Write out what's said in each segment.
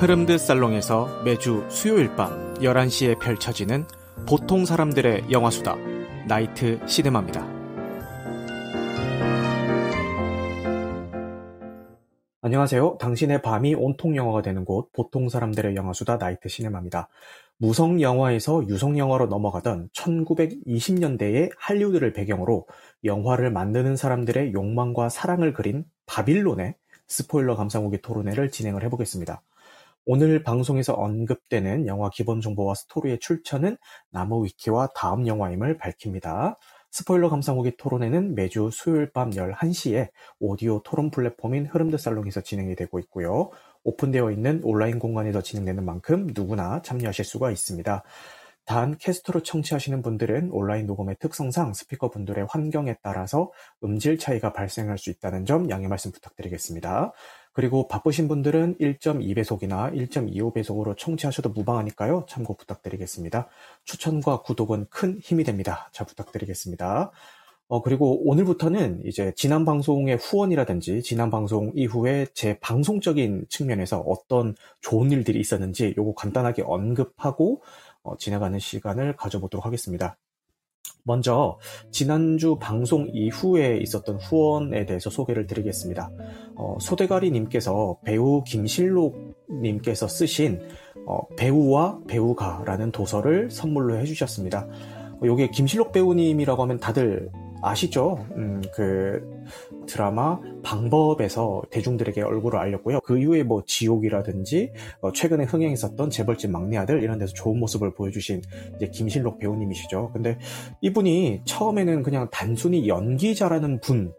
흐름드 살롱에서 매주 수요일 밤 11시에 펼쳐지는 보통 사람들의 영화수다 나이트 시네마입니다. 안녕하세요. 당신의 밤이 온통 영화가 되는 곳 보통 사람들의 영화수다 나이트 시네마입니다. 무성 영화에서 유성 영화로 넘어가던 1920년대의 할리우드를 배경으로 영화를 만드는 사람들의 욕망과 사랑을 그린 바빌론의 스포일러 감상후기 토론회를 진행을 해보겠습니다. 오늘 방송에서 언급되는 영화 기본 정보와 스토리의 출처는 나무 위키와 다음 영화임을 밝힙니다. 스포일러 감상 후기 토론회는 매주 수요일 밤 11시에 오디오 토론 플랫폼인 흐름드 살롱에서 진행이 되고 있고요. 오픈되어 있는 온라인 공간에서 진행되는 만큼 누구나 참여하실 수가 있습니다. 단 캐스트로 청취하시는 분들은 온라인 녹음의 특성상 스피커분들의 환경에 따라서 음질 차이가 발생할 수 있다는 점 양해 말씀 부탁드리겠습니다. 그리고 바쁘신 분들은 1.2배속이나 1.25배속으로 청취하셔도 무방하니까요. 참고 부탁드리겠습니다. 추천과 구독은 큰 힘이 됩니다. 잘 부탁드리겠습니다. 어, 그리고 오늘부터는 이제 지난 방송의 후원이라든지 지난 방송 이후에 제 방송적인 측면에서 어떤 좋은 일들이 있었는지 요거 간단하게 언급하고 어, 지나가는 시간을 가져보도록 하겠습니다. 먼저 지난주 방송 이후에 있었던 후원에 대해서 소개를 드리겠습니다. 어, 소대가리님께서 배우 김실록님께서 쓰신 어, 배우와 배우가라는 도서를 선물로 해주셨습니다. 요게 김실록 배우님이라고 하면 다들 아시죠? 음, 그 드라마 방법에서 대중들에게 얼굴을 알렸고요. 그 이후에 뭐 지옥이라든지 어, 최근에 흥행했었던 재벌집 막내 아들 이런 데서 좋은 모습을 보여주신 김실록 배우님이시죠. 근데 이분이 처음에는 그냥 단순히 연기 잘하는 분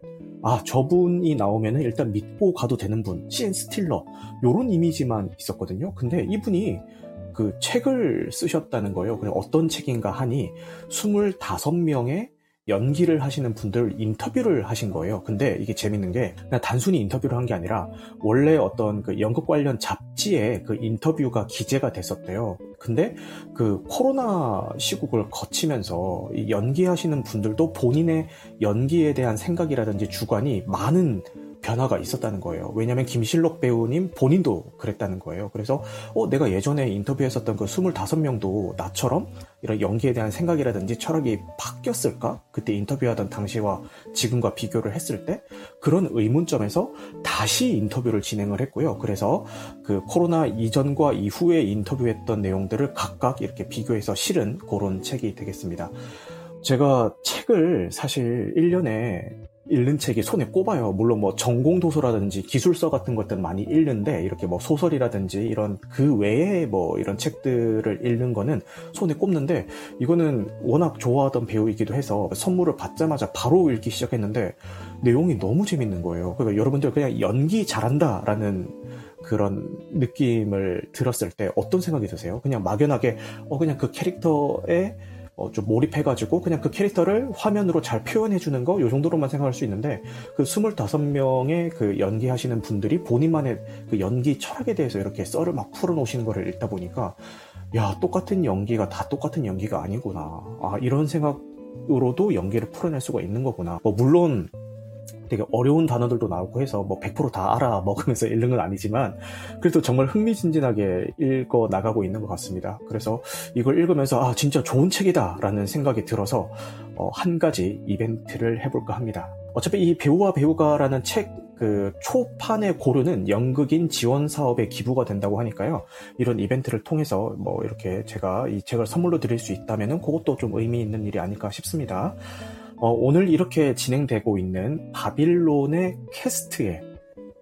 아, 저분이 나오면은 일단 믿고 가도 되는 분, 신 스틸러, 요런 이미지만 있었거든요. 근데 이분이 그 책을 쓰셨다는 거예요. 그래 어떤 책인가 하니 25명의 연기를 하시는 분들 인터뷰를 하신 거예요. 근데 이게 재밌는 게 단순히 인터뷰를 한 게 아니라 원래 어떤 그 연극 관련 잡지에 그 인터뷰가 기재가 됐었대요. 근데 그 코로나 시국을 거치면서 연기하시는 분들도 본인의 연기에 대한 생각이라든지 주관이 많은 변화가 있었다는 거예요. 왜냐하면 김실록 배우님 본인도 그랬다는 거예요. 그래서 어 내가 예전에 인터뷰했었던 그 25명도 나처럼 이런 연기에 대한 생각이라든지 철학이 바뀌었을까? 그때 인터뷰하던 당시와 지금과 비교를 했을 때 그런 의문점에서 다시 인터뷰를 진행을 했고요. 그래서 그 코로나 이전과 이후에 인터뷰했던 내용들을 각각 이렇게 비교해서 실은 그런 책이 되겠습니다. 제가 책을 사실 1년에 읽는 책이 손에 꼽아요. 물론 뭐 전공 도서라든지 기술서 같은 것들 많이 읽는데 이렇게 뭐 소설이라든지 이런 그 외에 뭐 이런 책들을 읽는 거는 손에 꼽는데 이거는 워낙 좋아하던 배우이기도 해서 선물을 받자마자 바로 읽기 시작했는데 내용이 너무 재밌는 거예요. 그러니까 여러분들 그냥 연기 잘한다라는 그런 느낌을 들었을 때 어떤 생각이 드세요? 그냥 막연하게 어 그냥 그 캐릭터에 어, 좀 몰입해가지고 그냥 그 캐릭터를 화면으로 잘 표현해주는 거, 요 정도로만 생각할 수 있는데, 그 25명의 그 연기하시는 분들이 본인만의 그 연기 철학에 대해서 이렇게 썰을 막 풀어놓으시는 거를 읽다 보니까, 야, 똑같은 연기가 다 똑같은 연기가 아니구나. 아, 이런 생각 으로도 연기를 풀어낼 수가 있는 거구나. 뭐, 물론, 되게 어려운 단어들도 나오고 해서 뭐 100%다 알아 먹으면서 읽는 건 아니지만 그래도 정말 흥미진진하게 읽어 나가고 있는 것 같습니다. 그래서 이걸 읽으면서 아 진짜 좋은 책이다 라는 생각이 들어서 어, 한 가지 이벤트를 해볼까 합니다. 어차피 이 배우와 배우가라는 책 그 초판의 고르는 연극인 지원 사업에 기부가 된다고 하니까요. 이런 이벤트를 통해서 뭐 이렇게 제가 이 책을 선물로 드릴 수 있다면은 그것도 좀 의미 있는 일이 아닐까 싶습니다. 어, 오늘 이렇게 진행되고 있는 바빌론의 캐스트에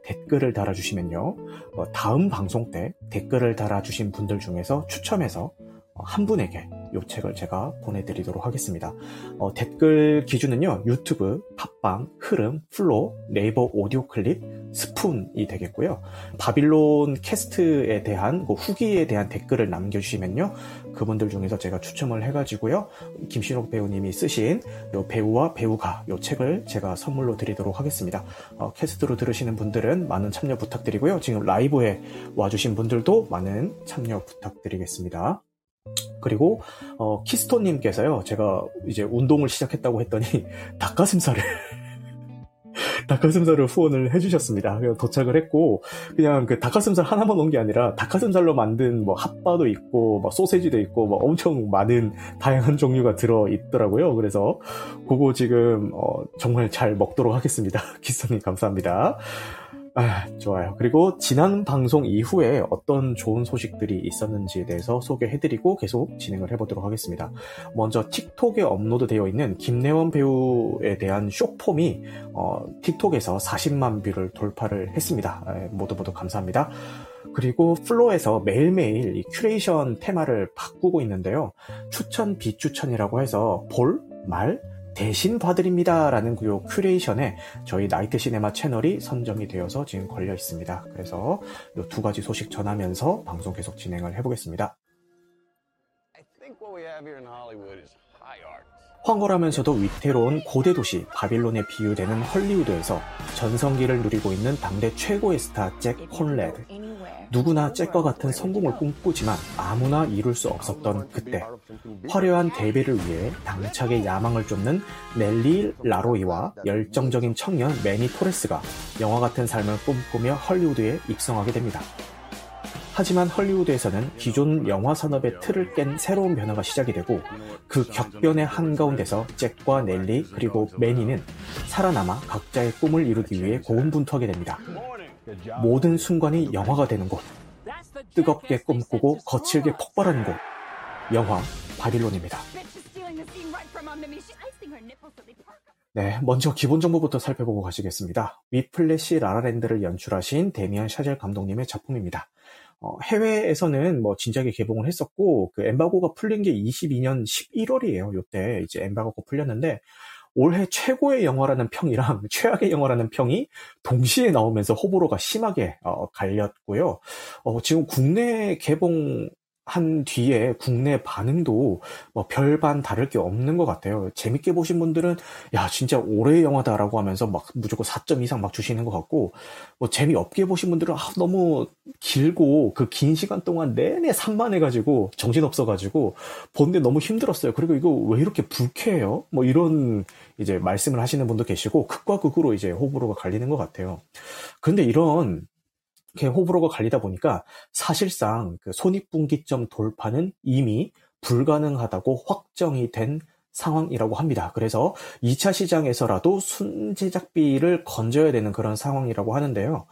댓글을 달아주시면요. 어, 다음 방송 때 댓글을 달아주신 분들 중에서 추첨해서 어, 한 분에게 요 책을 제가 보내드리도록 하겠습니다. 어, 댓글 기준은요, 유튜브, 팟빵, 흐름, 플로, 네이버 오디오 클립, 스푼이 되겠고요. 바빌론 캐스트에 대한 그 후기에 대한 댓글을 남겨주시면요, 그분들 중에서 제가 추첨을 해가지고요, 김신옥 배우님이 쓰신 요 배우와 배우가 요 책을 제가 선물로 드리도록 하겠습니다. 어, 캐스트로 들으시는 분들은 많은 참여 부탁드리고요. 지금 라이브에 와주신 분들도 많은 참여 부탁드리겠습니다. 그리고 어, 키스톤님께서요, 제가 이제 운동을 시작했다고 했더니 닭가슴살을 닭가슴살을 후원을 해주셨습니다. 도착을 했고 그냥 그 닭가슴살 하나만 온 게 아니라 닭가슴살로 만든 뭐 핫바도 있고 뭐 소세지도 있고 뭐 엄청 많은 다양한 종류가 들어 있더라고요. 그래서 그거 지금 어, 정말 잘 먹도록 하겠습니다. 기스님 감사합니다. 아, 좋아요. 그리고 지난 방송 이후에 어떤 좋은 소식들이 있었는지에 대해서 소개해드리고 계속 진행을 해보도록 하겠습니다. 먼저 틱톡에 업로드되어 있는 김래원 배우에 대한 쇼폼이 어, 틱톡에서 40만 뷰를 돌파를 했습니다. 에, 모두 모두 감사합니다. 그리고 플로에서 매일매일 이 큐레이션 테마를 바꾸고 있는데요. 추천, 비추천이라고 해서 볼, 말, 대신 봐드립니다 라는 그 큐레이션에 저희 나이트 시네마 채널이 선정이 되어서 지금 걸려 있습니다. 그래서 이 두 가지 소식 전하면서 방송 계속 진행을 해보겠습니다. 황홀하면서도 위태로운 고대 도시 바빌론에 비유되는 헐리우드에서 전성기를 누리고 있는 당대 최고의 스타 잭 콘레드. 누구나 잭과 같은 성공을 꿈꾸지만 아무나 이룰 수 없었던 그때 화려한 대배를 위해 당차게 야망을 쫓는 넬리 라로이와 열정적인 청년 매니 토레스가 영화 같은 삶을 꿈꾸며 헐리우드에 입성하게 됩니다. 하지만 헐리우드에서는 기존 영화 산업의 틀을 깬 새로운 변화가 시작이 되고 그 격변의 한가운데서 잭과 넬리 그리고 매니는 살아남아 각자의 꿈을 이루기 위해 고군분투하게 됩니다. 모든 순간이 영화가 되는 곳. 뜨겁게 꿈꾸고 거칠게 폭발하는 곳. 영화 바빌론입니다. 네, 먼저 기본 정보부터 살펴보고 가시겠습니다. 위플래시 라라랜드를 연출하신 데미안 샤젤 감독님의 작품입니다. 어, 해외에서는 뭐 진작에 개봉을 했었고 그 엠바고가 풀린 게 22년 11월이에요. 요때 이제 엠바고가 풀렸는데 올해 최고의 영화라는 평이랑 최악의 영화라는 평이 동시에 나오면서 호불호가 심하게 어, 갈렸고요. 어, 지금 국내 개봉 한 뒤에 국내 반응도 뭐 별반 다를 게 없는 것 같아요. 재밌게 보신 분들은 야 진짜 올해의 영화다라고 하면서 막 무조건 4점 이상 막 주시는 것 같고 뭐 재미 없게 보신 분들은 아, 너무 길고 그 긴 시간 동안 내내 산만해가지고 정신 없어가지고 보는데 너무 힘들었어요. 그리고 이거 왜 이렇게 불쾌해요? 뭐 이런 이제 말씀을 하시는 분도 계시고 극과 극으로 이제 호불호가 갈리는 것 같아요. 근데 이런 이렇게 호불호가 갈리다 보니까 사실상 그 손익분기점 돌파는 이미 불가능하다고 확정이 된 상황이라고 합니다. 그래서 2차 시장에서라도 순제작비를 건져야 되는 그런 상황이라고 하는데요.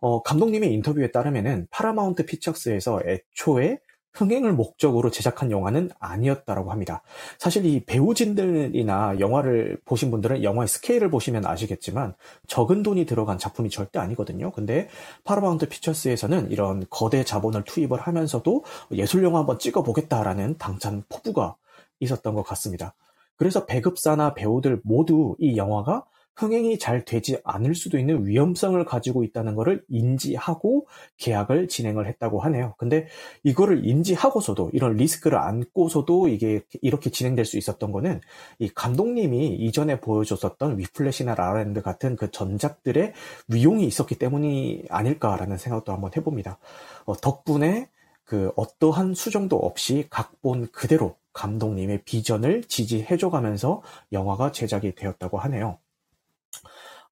어, 감독님의 인터뷰에 따르면은 파라마운트 픽처스에서 애초에 흥행을 목적으로 제작한 영화는 아니었다라고 합니다. 사실 이 배우진들이나 영화를 보신 분들은 영화의 스케일을 보시면 아시겠지만 적은 돈이 들어간 작품이 절대 아니거든요. 근데 파라마운트 픽처스에서는 이런 거대 자본을 투입을 하면서도 예술 영화 한번 찍어 보겠다라는 당찬 포부가 있었던 것 같습니다. 그래서 배급사나 배우들 모두 이 영화가 흥행이 잘 되지 않을 수도 있는 위험성을 가지고 있다는 것을 인지하고 계약을 진행을 했다고 하네요. 근데 이거를 인지하고서도 이런 리스크를 안고서도 이게 이렇게 진행될 수 있었던 거는 이 감독님이 이전에 보여줬었던 위플래시나 라랜드 같은 그 전작들의 위용이 있었기 때문이 아닐까라는 생각도 한번 해봅니다. 어, 덕분에 그 어떠한 수정도 없이 각본 그대로 감독님의 비전을 지지해줘가면서 영화가 제작이 되었다고 하네요.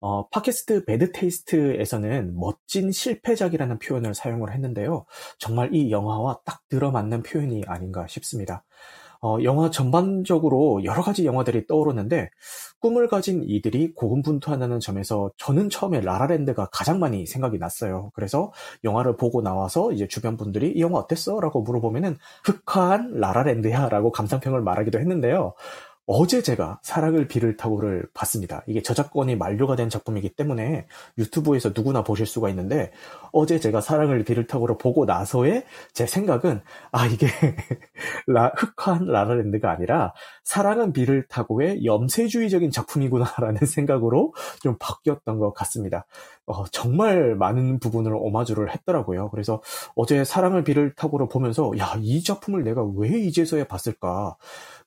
어, 팟캐스트 배드 테이스트에서는 멋진 실패작이라는 표현을 사용을 했는데요. 정말 이 영화와 딱 들어맞는 표현이 아닌가 싶습니다. 어, 영화 전반적으로 여러 가지 영화들이 떠오르는데 꿈을 가진 이들이 고군분투한다는 점에서 저는 처음에 라라랜드가 가장 많이 생각이 났어요. 그래서 영화를 보고 나와서 이제 주변 분들이 이 영화 어땠어? 라고 물어보면은 흑화한 라라랜드야 라고 감상평을 말하기도 했는데요. 어제 제가 사랑을 비를 타고를 봤습니다. 이게 저작권이 만료가 된 작품이기 때문에 유튜브에서 누구나 보실 수가 있는데 어제 제가 사랑을 비를 타고를 보고 나서의 제 생각은 아 이게 라, 흑한 라라랜드가 아니라 사랑은 비를 타고의 염세주의적인 작품이구나라는 생각으로 좀 바뀌었던 것 같습니다. 어, 정말 많은 부분을 오마주를 했더라고요. 그래서 어제 사랑을 비를 타고를 보면서 야 이 작품을 내가 왜 이제서야 봤을까?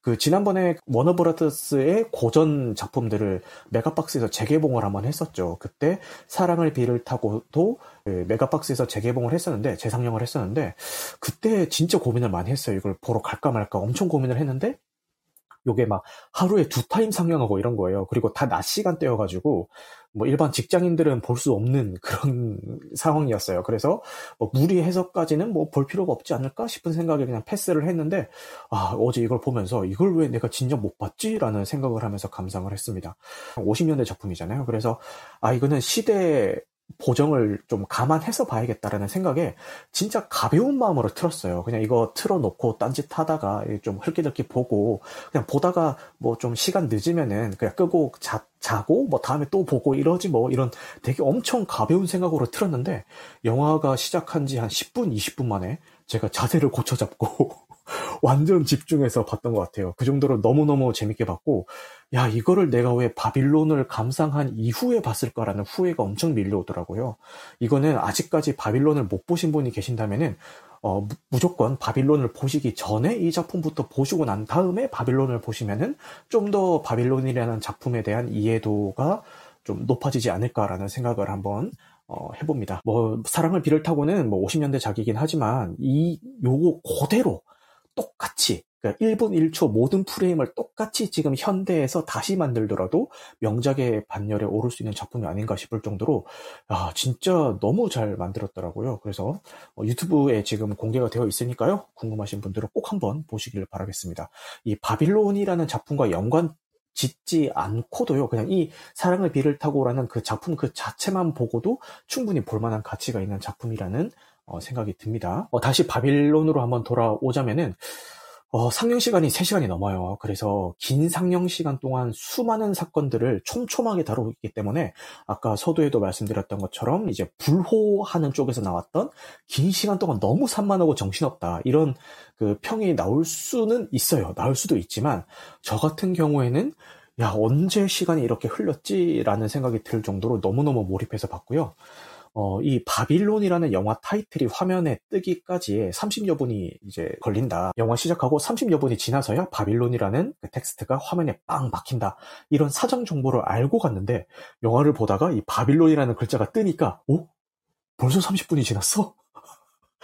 그 지난번에 워너브라더스의 고전 작품들을 메가박스에서 재개봉을 한번 했었죠. 그때 사랑을 비를 타고도 그 메가박스에서 재개봉을 했었는데 재상영을 했었는데 그때 진짜 고민을 많이 했어요. 이걸 보러 갈까 말까 엄청 고민을 했는데 요게 막 하루에 두 타임 상영하고 이런 거예요. 그리고 다 낮 시간대여가지고 뭐 일반 직장인들은 볼 수 없는 그런 상황이었어요. 그래서 뭐 무리해서까지는 뭐 볼 필요가 없지 않을까 싶은 생각에 그냥 패스를 했는데 아 어제 이걸 보면서 이걸 왜 내가 진작 못 봤지라는 생각을 하면서 감상을 했습니다. 50년대 작품이잖아요. 그래서 아 이거는 시대 보정을 좀 감안해서 봐야겠다라는 생각에 진짜 가벼운 마음으로 틀었어요. 그냥 이거 틀어놓고 딴짓 하다가 좀 흘끼들끼 보고 그냥 보다가 뭐 좀 시간 늦으면은 그냥 끄고 자, 자고 뭐 다음에 또 보고 이러지 뭐 이런 되게 엄청 가벼운 생각으로 틀었는데 영화가 시작한 지 한 10분, 20분 만에 제가 자세를 고쳐 잡고 완전 집중해서 봤던 것 같아요. 그 정도로 너무너무 재밌게 봤고, 야, 이거를 내가 왜 바빌론을 감상한 이후에 봤을까라는 후회가 엄청 밀려오더라고요. 이거는 아직까지 바빌론을 못 보신 분이 계신다면은, 어, 무조건 바빌론을 보시기 전에 이 작품부터 보시고 난 다음에 바빌론을 보시면은 좀 더 바빌론이라는 작품에 대한 이해도가 좀 높아지지 않을까라는 생각을 한번 어, 해봅니다. 뭐 사랑을 비를 타고는 뭐 50년대 작이긴 하지만 이 요거 그대로 똑같이 그러니까 1분 1초 모든 프레임을 똑같이 지금 현대에서 다시 만들더라도 명작의 반열에 오를 수 있는 작품이 아닌가 싶을 정도로 아 진짜 너무 잘 만들었더라고요. 그래서 어, 유튜브에 지금 공개가 되어 있으니까요. 궁금하신 분들은 꼭 한번 보시기를 바라겠습니다. 이 바빌론이라는 작품과 연관 짓지 않고도요, 그냥 이 사랑을 비를 타고라는 그 작품 그 자체만 보고도 충분히 볼만한 가치가 있는 작품이라는 어, 생각이 듭니다. 어, 다시 바빌론으로 한번 돌아오자면은 어, 상영 시간이 3시간이 넘어요. 그래서 긴 상영 시간 동안 수많은 사건들을 촘촘하게 다루기 때문에 아까 서두에도 말씀드렸던 것처럼 이제 불호하는 쪽에서 나왔던 긴 시간 동안 너무 산만하고 정신없다. 이런 그 평이 나올 수는 있어요. 나올 수도 있지만 저 같은 경우에는 야, 언제 시간이 이렇게 흘렸지라는 생각이 들 정도로 너무너무 몰입해서 봤고요. 어, 이 바빌론이라는 영화 타이틀이 화면에 뜨기까지에 30여 분이 이제 걸린다. 영화 시작하고 30여 분이 지나서야 바빌론이라는 그 텍스트가 화면에 빵 막힌다. 이런 사정 정보를 알고 갔는데 영화를 보다가 이 바빌론이라는 글자가 뜨니까 오? 벌써 30분이 지났어?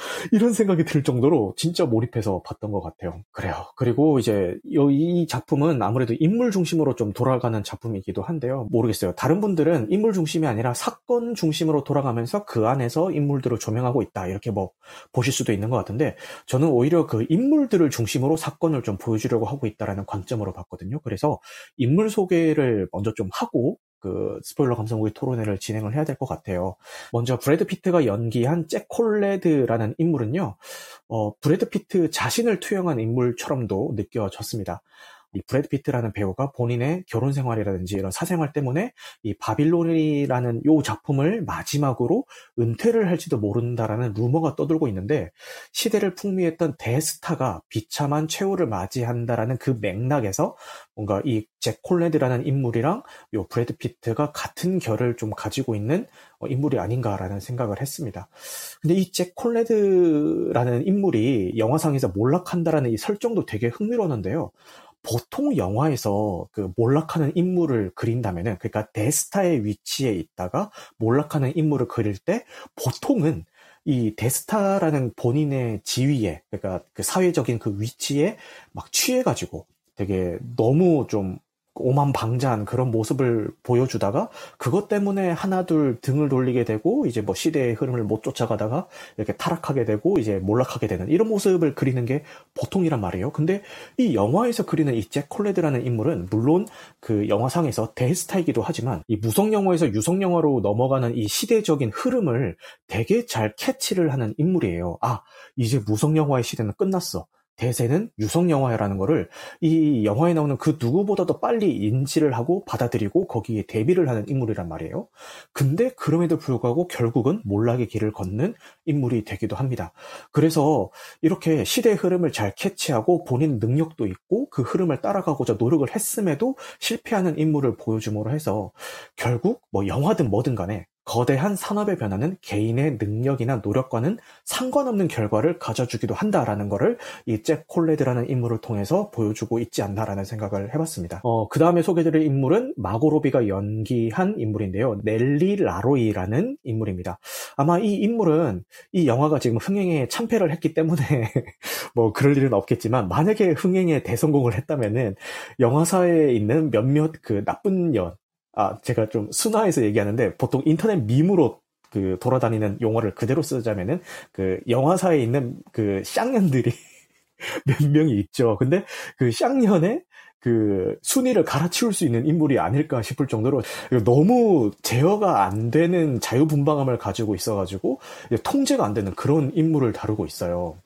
이런 생각이 들 정도로 진짜 몰입해서 봤던 것 같아요. 그래요. 그리고 이제 이 작품은 아무래도 인물 중심으로 좀 돌아가는 작품이기도 한데요. 모르겠어요. 다른 분들은 인물 중심이 아니라 사건 중심으로 돌아가면서 그 안에서 인물들을 조명하고 있다. 이렇게 뭐 보실 수도 있는 것 같은데 저는 오히려 그 인물들을 중심으로 사건을 좀 보여주려고 하고 있다라는 관점으로 봤거든요. 그래서 인물 소개를 먼저 좀 하고 그 스포일러 감상 후기 토론회를 진행을 해야 될 것 같아요. 먼저 브래드 피트가 연기한 잭 콘래드라는 인물은요, 어, 브래드 피트 자신을 투영한 인물처럼도 느껴졌습니다. 이 브래드 피트라는 배우가 본인의 결혼 생활이라든지 이런 사생활 때문에 이 바빌론이라는 요 작품을 마지막으로 은퇴를 할지도 모른다라는 루머가 떠돌고 있는데 시대를 풍미했던 대스타가 비참한 최후를 맞이한다라는 그 맥락에서 뭔가 이 잭 콘래드라는 인물이랑 요 브래드 피트가 같은 결을 좀 가지고 있는 어, 인물이 아닌가라는 생각을 했습니다. 근데 이 잭 콘래드라는 인물이 영화상에서 몰락한다라는 이 설정도 되게 흥미로웠는데요. 보통 영화에서 그 몰락하는 인물을 그린다면은 그러니까 대스타의 위치에 있다가 몰락하는 인물을 그릴 때 보통은 이 대스타라는 본인의 지위에 그러니까 그 사회적인 그 위치에 막 취해가지고 되게 너무 좀 오만 방자한 그런 모습을 보여주다가 그것 때문에 하나둘 등을 돌리게 되고 이제 뭐 시대의 흐름을 못 쫓아가다가 이렇게 타락하게 되고 이제 몰락하게 되는 이런 모습을 그리는 게 보통이란 말이에요. 근데 이 영화에서 그리는 이 잭 콜레드라는 인물은 물론 그 영화상에서 대스타이기도 하지만 이 무성 영화에서 유성 영화로 넘어가는 이 시대적인 흐름을 되게 잘 캐치를 하는 인물이에요. 아, 이제 무성 영화의 시대는 끝났어. 대세는 유성 영화라는 거를 이 영화에 나오는 그 누구보다도 빨리 인지를 하고 받아들이고 거기에 대비를 하는 인물이란 말이에요. 근데 그럼에도 불구하고 결국은 몰락의 길을 걷는 인물이 되기도 합니다. 그래서 이렇게 시대의 흐름을 잘 캐치하고 본인 능력도 있고 그 흐름을 따라가고자 노력을 했음에도 실패하는 인물을 보여줌으로 해서 결국 뭐 영화든 뭐든 간에 거대한 산업의 변화는 개인의 능력이나 노력과는 상관없는 결과를 가져주기도 한다라는 것을 이잭 콜레드라는 인물을 통해서 보여주고 있지 않나라는 생각을 해봤습니다. 어, 그 다음에 소개드릴 인물은 마고로비가 연기한 인물인데요. 넬리 라로이라는 인물입니다. 아마 이 인물은 이 영화가 지금 흥행에 참패를 했기 때문에 뭐 그럴 일은 없겠지만 만약에 흥행에 대성공을 했다면은 영화사에 있는 몇몇 그 나쁜 년 아, 제가 좀 순화해서 얘기하는데 보통 인터넷 밈으로 그 돌아다니는 용어를 그대로 쓰자면은 그 영화사에 있는 그 쌍년들이 몇 명이 있죠. 근데 그 쌍년의 그 순위를 갈아치울 수 있는 인물이 아닐까 싶을 정도로 너무 제어가 안 되는 자유분방함을 가지고 있어가지고 통제가 안 되는 그런 인물을 다루고 있어요.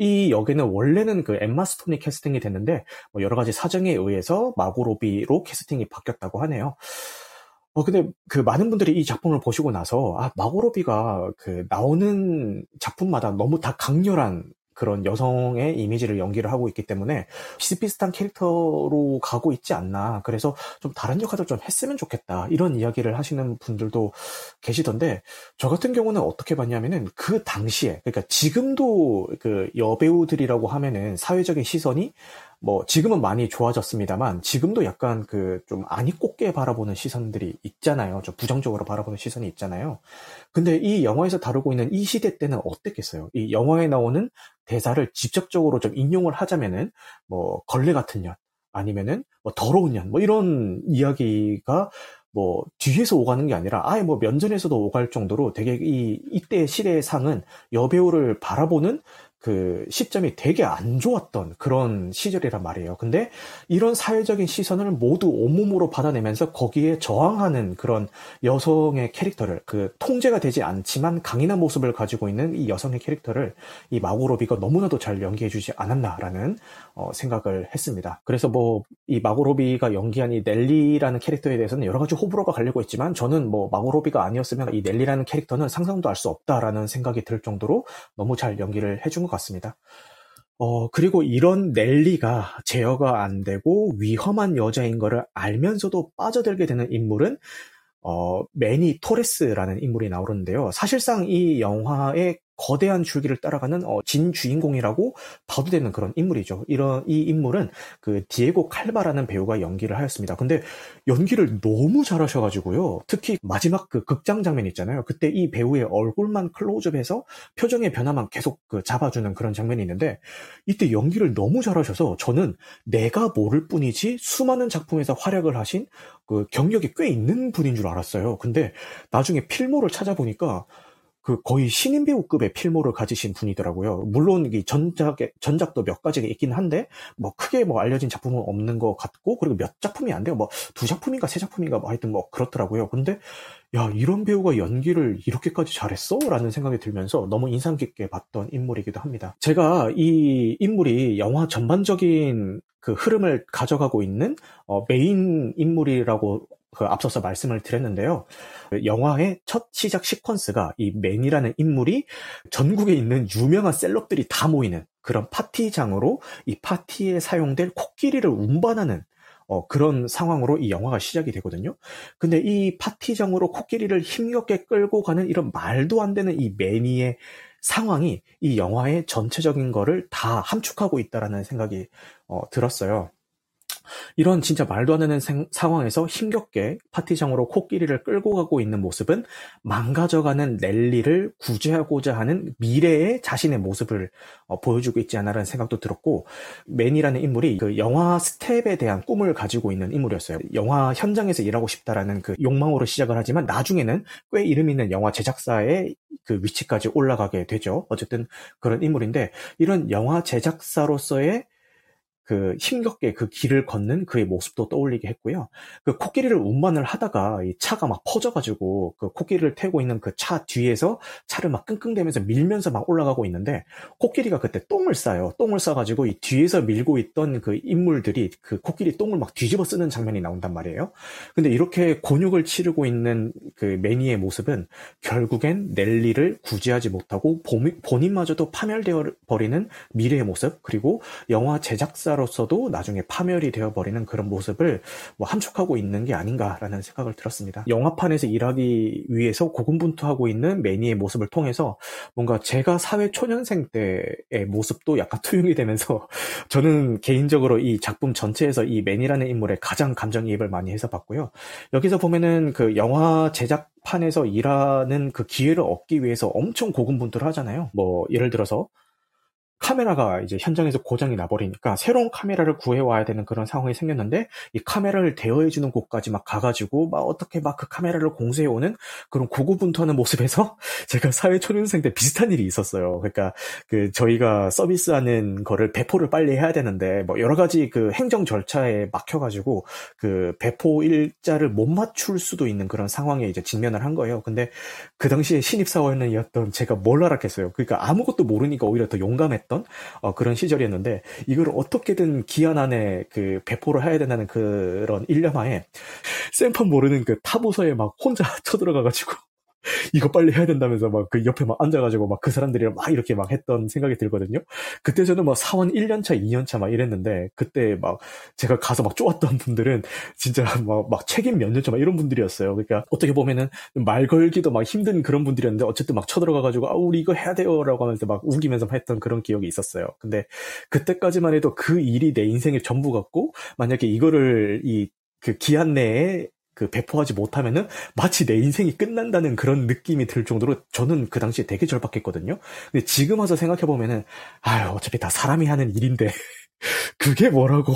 이 역에는 원래는 그 엠마 스톤이 캐스팅이 됐는데 뭐 여러 가지 사정에 의해서 마고 로비로 캐스팅이 바뀌었다고 하네요. 어 근데 그 많은 분들이 이 작품을 보시고 나서 아 마고 로비가 그 나오는 작품마다 너무 다 강렬한 그런 여성의 이미지를 연기를 하고 있기 때문에 비슷비슷한 캐릭터로 가고 있지 않나. 그래서 좀 다른 역할을 좀 했으면 좋겠다. 이런 이야기를 하시는 분들도 계시던데, 저 같은 경우는 어떻게 봤냐면은 그 당시에, 그러니까 지금도 그 여배우들이라고 하면은 사회적인 시선이 뭐 지금은 많이 좋아졌습니다만 지금도 약간 그좀 아니 꼽게 바라보는 시선들이 있잖아요. 좀 부정적으로 바라보는 시선이 있잖아요. 근데 이 영화에서 다루고 있는 이 시대 때는 어땠겠어요? 이 영화에 나오는 대사를 직접적으로 좀 인용을 하자면은 뭐 걸레 같은 년 아니면은 뭐 더러운 년 뭐 이런 이야기가 뭐 뒤에서 오가는 게 아니라 아예 뭐 면전에서도 오갈 정도로 되게 이 이때 시대의 상은 여배우를 바라보는 그 시점이 되게 안 좋았던 그런 시절이란 말이에요. 근데 이런 사회적인 시선을 모두 온몸으로 받아내면서 거기에 저항하는 그런 여성의 캐릭터를 그 통제가 되지 않지만 강인한 모습을 가지고 있는 이 여성의 캐릭터를 이 마고로비가 너무나도 잘 연기해주지 않았나라는 어, 생각을 했습니다. 그래서 뭐 이 마고로비가 연기한 이 넬리라는 캐릭터에 대해서는 여러 가지 호불호가 갈리고 있지만 저는 뭐 마고로비가 아니었으면 이 넬리라는 캐릭터는 상상도 할 수 없다라는 생각이 들 정도로 너무 잘 연기를 해준 것 같습니다. 어, 그리고 이런 넬리가 제어가 안 되고 위험한 여자인 거를 알면서도 빠져들게 되는 인물은 어, 매니 토레스라는 인물이 나오는데요. 사실상 이 영화의 거대한 줄기를 따라가는 어, 진 주인공이라고 봐도 되는 그런 인물이죠. 이런 이 인물은 그 디에고 칼바라는 배우가 연기를 하였습니다. 근데 연기를 너무 잘하셔가지고요. 특히 마지막 그 극장 장면 있잖아요. 그때 이 배우의 얼굴만 클로즈업해서 표정의 변화만 계속 그 잡아주는 그런 장면이 있는데 이때 연기를 너무 잘하셔서 저는 내가 모를 뿐이지 수많은 작품에서 활약을 하신 그 경력이 꽤 있는 분인 줄 알았어요. 근데 나중에 필모를 찾아보니까 그 거의 신인 배우급의 필모를 가지신 분이더라고요. 물론 이 전작에 전작도 몇 가지가 있긴 한데 뭐 크게 뭐 알려진 작품은 없는 것 같고 그리고 몇 작품이 안 돼요. 뭐 두 작품인가 세 작품인가 뭐 하여튼 뭐 그렇더라고요. 근데 야 이런 배우가 연기를 이렇게까지 잘했어?라는 생각이 들면서 너무 인상 깊게 봤던 인물이기도 합니다. 제가 이 인물이 영화 전반적인 그 흐름을 가져가고 있는 어, 메인 인물이라고 그 앞서서 말씀을 드렸는데요. 그 영화의 첫 시작 시퀀스가 이 매니라는 인물이 전국에 있는 유명한 셀럽들이 다 모이는 그런 파티장으로 이 파티에 사용될 코끼리를 운반하는 어, 그런 상황으로 이 영화가 시작이 되거든요. 근데 이 파티장으로 코끼리를 힘겹게 끌고 가는 이런 말도 안 되는 이 매니의 상황이 이 영화의 전체적인 거를 다 함축하고 있다라는 생각이 어, 들었어요. 이런 진짜 말도 안 되는 생, 상황에서 힘겹게 파티장으로 코끼리를 끌고 가고 있는 모습은 망가져가는 넬리를 구제하고자 하는 미래의 자신의 모습을 어, 보여주고 있지 않나라는 생각도 들었고 맨이라는 인물이 그 영화 스텝에 대한 꿈을 가지고 있는 인물이었어요. 영화 현장에서 일하고 싶다라는 그 욕망으로 시작을 하지만 나중에는 꽤 이름 있는 영화 제작사의 그 위치까지 올라가게 되죠. 어쨌든 그런 인물인데 이런 영화 제작사로서의 그 힘겹게 그 길을 걷는 그의 모습도 떠올리게 했고요. 그 코끼리를 운반을 하다가 이 차가 막 퍼져가지고 그 코끼리를 태우고 있는 그 차 뒤에서 차를 막 끙끙대면서 밀면서 막 올라가고 있는데 코끼리가 그때 똥을 싸요. 똥을 싸가지고 이 뒤에서 밀고 있던 그 인물들이 그 코끼리 똥을 막 뒤집어 쓰는 장면이 나온단 말이에요. 근데 이렇게 곤욕을 치르고 있는 그 매니의 모습은 결국엔 넬리를 구제하지 못하고 본인마저도 파멸되어 버리는 미래의 모습 그리고 영화 제작사로 서도 나중에 파멸이 되어 버리는 그런 모습을 뭐 함축하고 있는 게 아닌가라는 생각을 들었습니다. 영화판에서 일하기 위해서 고군분투하고 있는 매니의 모습을 통해서 뭔가 제가 사회 초년생 때의 모습도 약간 투영이 되면서 저는 개인적으로 이 작품 전체에서 이 매니라는 인물에 가장 감정이입을 많이 해서 봤고요. 여기서 보면은 그 영화 제작 판에서 일하는 그 기회를 얻기 위해서 엄청 고군분투를 하잖아요. 뭐 예를 들어서 카메라가 이제 현장에서 고장이 나버리니까 새로운 카메라를 구해와야 되는 그런 상황이 생겼는데 이 카메라를 대여해주는 곳까지 막 가가지고 막 어떻게 막 그 카메라를 공수해오는 그런 고구분투하는 모습에서 제가 사회 초년생 때 비슷한 일이 있었어요. 그러니까 그 저희가 서비스하는 거를 배포를 빨리 해야 되는데 뭐 여러 가지 그 행정 절차에 막혀가지고 그 배포 일자를 못 맞출 수도 있는 그런 상황에 이제 직면을 한 거예요. 근데 그 당시에 신입 사원이었던 제가 뭘 알았겠어요. 그러니까 아무것도 모르니까 오히려 더 용감했 했던 어, 그런 시절이었는데 이걸 어떻게든 기한 안에 그 배포를 해야 된다는 그런 일념하에 쌤판 모르는 그 타부서에 막 혼자 쳐들어가가지고 이거 빨리 해야 된다면서 막 그 옆에 막 앉아가지고 막 그 사람들이랑 막 이렇게 막 했던 생각이 들거든요. 그때 저는 막 사원 1년차, 2년차 막 이랬는데 그때 막 제가 가서 막 쪼았던 분들은 진짜 막, 막 책임 몇 년차 막 이런 분들이었어요. 그러니까 어떻게 보면은 말 걸기도 막 힘든 그런 분들이었는데 어쨌든 막 쳐들어가가지고 아, 우리 이거 해야 돼요. 라고 하면서 막 우기면서 했던 그런 기억이 있었어요. 근데 그때까지만 해도 그 일이 내 인생의 전부 같고 만약에 이거를 이 그 기한 내에 그 배포하지 못하면은 마치 내 인생이 끝난다는 그런 느낌이 들 정도로 저는 그 당시에 되게 절박했거든요. 근데 지금 와서 생각해 보면은 아유 어차피 다 사람이 하는 일인데 그게 뭐라고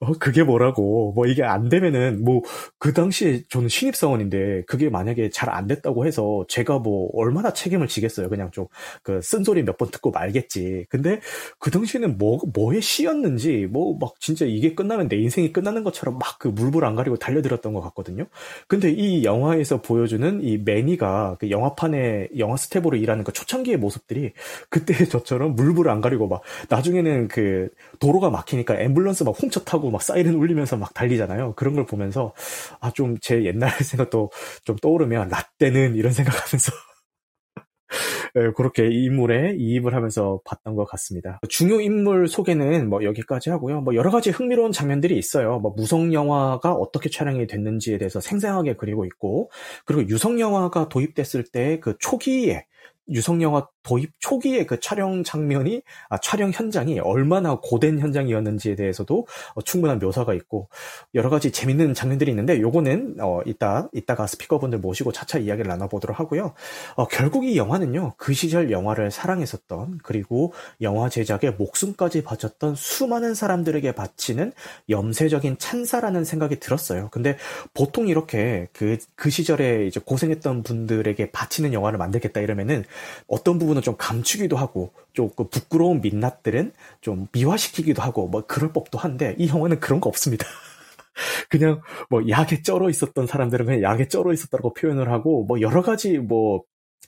어, 그게 뭐라고. 뭐 이게 안 되면은, 뭐, 그 당시에 저는 신입 사원인데, 그게 만약에 잘 안 됐다고 해서, 제가 뭐, 얼마나 책임을 지겠어요. 그냥 좀, 그, 쓴소리 몇 번 듣고 말겠지. 근데, 그 당시에는 뭐, 뭐에 씌였는지, 뭐, 막, 진짜 이게 끝나면 내 인생이 끝나는 것처럼 막 그 물불 안 가리고 달려들었던 것 같거든요. 근데 이 영화에서 보여주는 이 매니가, 그 영화판에, 영화 스텝으로 일하는 그 초창기의 모습들이, 그때 저처럼 물불 안 가리고 막, 나중에는 그, 도로 가 막히니까 앰뷸런스 막 훔쳐 타고 막 사이렌 울리면서 막 달리잖아요. 그런 걸 보면서 아 좀 제 옛날 생각도 좀 떠오르면 라떼는 이런 생각하면서 네, 그렇게 인물에 이입을 하면서 봤던 것 같습니다. 중요 인물 소개는 뭐 여기까지 하고요. 뭐 여러 가지 흥미로운 장면들이 있어요. 뭐 무성 영화가 어떻게 촬영이 됐는지에 대해서 생생하게 그리고 있고, 그리고 유성 영화가 도입됐을 때 그 초기에 유성 영화 도입 초기의 그 촬영 장면이 아, 촬영 현장이 얼마나 고된 현장이었는지에 대해서도 어, 충분한 묘사가 있고 여러 가지 재밌는 장면들이 있는데 요거는 어, 이따 이따가 스피커분들 모시고 차차 이야기를 나눠보도록 하고요. 어, 결국 이 영화는요 그 시절 영화를 사랑했었던 그리고 영화 제작에 목숨까지 바쳤던 수많은 사람들에게 바치는 염세적인 찬사라는 생각이 들었어요. 근데 보통 이렇게 그, 그 시절에 이제 고생했던 분들에게 바치는 영화를 만들겠다 이러면은 어떤 부분 부분은 좀 감추기도 하고 조금 부끄러운 민낯들은 좀 미화시키기도 하고 뭐 그럴 법도 한데 이 영화는 그런 거 없습니다. 그냥 뭐 약에 쩔어 있었던 사람들은 그냥 약에 쩔어 있었다고 표현을 하고 뭐 여러 가지 뭐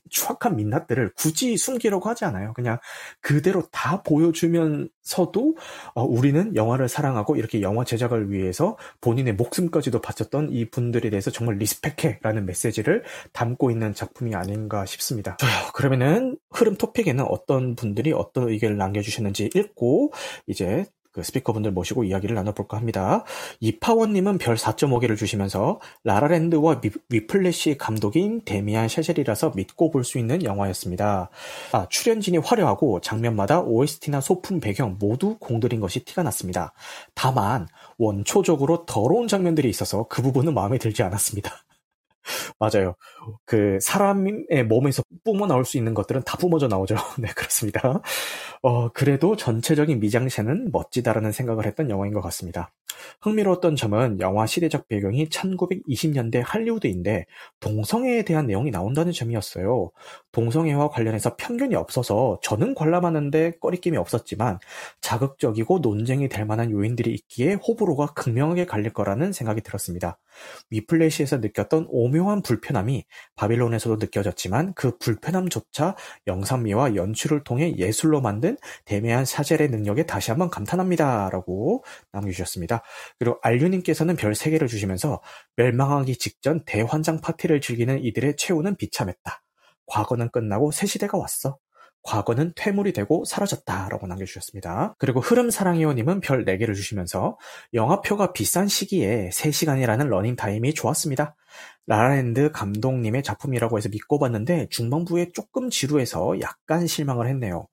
추악한 민낯들을 굳이 숨기려고 하지 않아요. 그냥 그대로 다 보여주면서도 어, 우리는 영화를 사랑하고 이렇게 영화 제작을 위해서 본인의 목숨까지도 바쳤던 이 분들에 대해서 정말 respect해라는 메시지를 담고 있는 작품이 아닌가 싶습니다. 좋아요. 그러면은 흐름 토픽에는 어떤 분들이 어떤 의견을 남겨주셨는지 읽고 이제 그 스피커분들 모시고 이야기를 나눠볼까 합니다. 이파원님은 별 4.5개를 주시면서 라라랜드와 위플래시 감독인 데미안 샤젤이라서 믿고 볼 수 있는 영화였습니다. 아, 출연진이 화려하고 장면마다 OST나 소품 배경 모두 공들인 것이 티가 났습니다. 다만 원초적으로 더러운 장면들이 있어서 그 부분은 마음에 들지 않았습니다. 맞아요. 그 사람의 몸에서 뿜어 나올 수 있는 것들은 다 뿜어져 나오죠. 네, 그렇습니다. 어, 그래도 전체적인 미장센은 멋지다라는 생각을 했던 영화인 것 같습니다. 흥미로웠던 점은 영화 시대적 배경이 1920년대 할리우드인데 동성애에 대한 내용이 나온다는 점이었어요. 동성애와 관련해서 편견이 없어서 저는 관람하는데 꺼리낌이 없었지만 자극적이고 논쟁이 될 만한 요인들이 있기에 호불호가 극명하게 갈릴 거라는 생각이 들었습니다. 위플래시에서 느꼈던 오묘한 불편함이 바빌론에서도 느껴졌지만 그 불편함조차 영상미와 연출을 통해 예술로 만든 대매한 사젤의 능력에 다시 한번 감탄합니다. 라고 남겨주셨습니다. 그리고 알류님께서는 별 3개를 주시면서 멸망하기 직전 대환장 파티를 즐기는 이들의 최후는 비참했다. 과거는 끝나고 새 시대가 왔어. 과거는 퇴물이 되고 사라졌다라고 남겨주셨습니다. 그리고 흐름사랑이호님은 별 4개를 주시면서 영화표가 비싼 시기에 3시간이라는 러닝타임이 좋았습니다. 라라랜드 감독님의 작품이라고 해서 믿고 봤는데 중반부에 조금 지루해서 약간 실망을 했네요.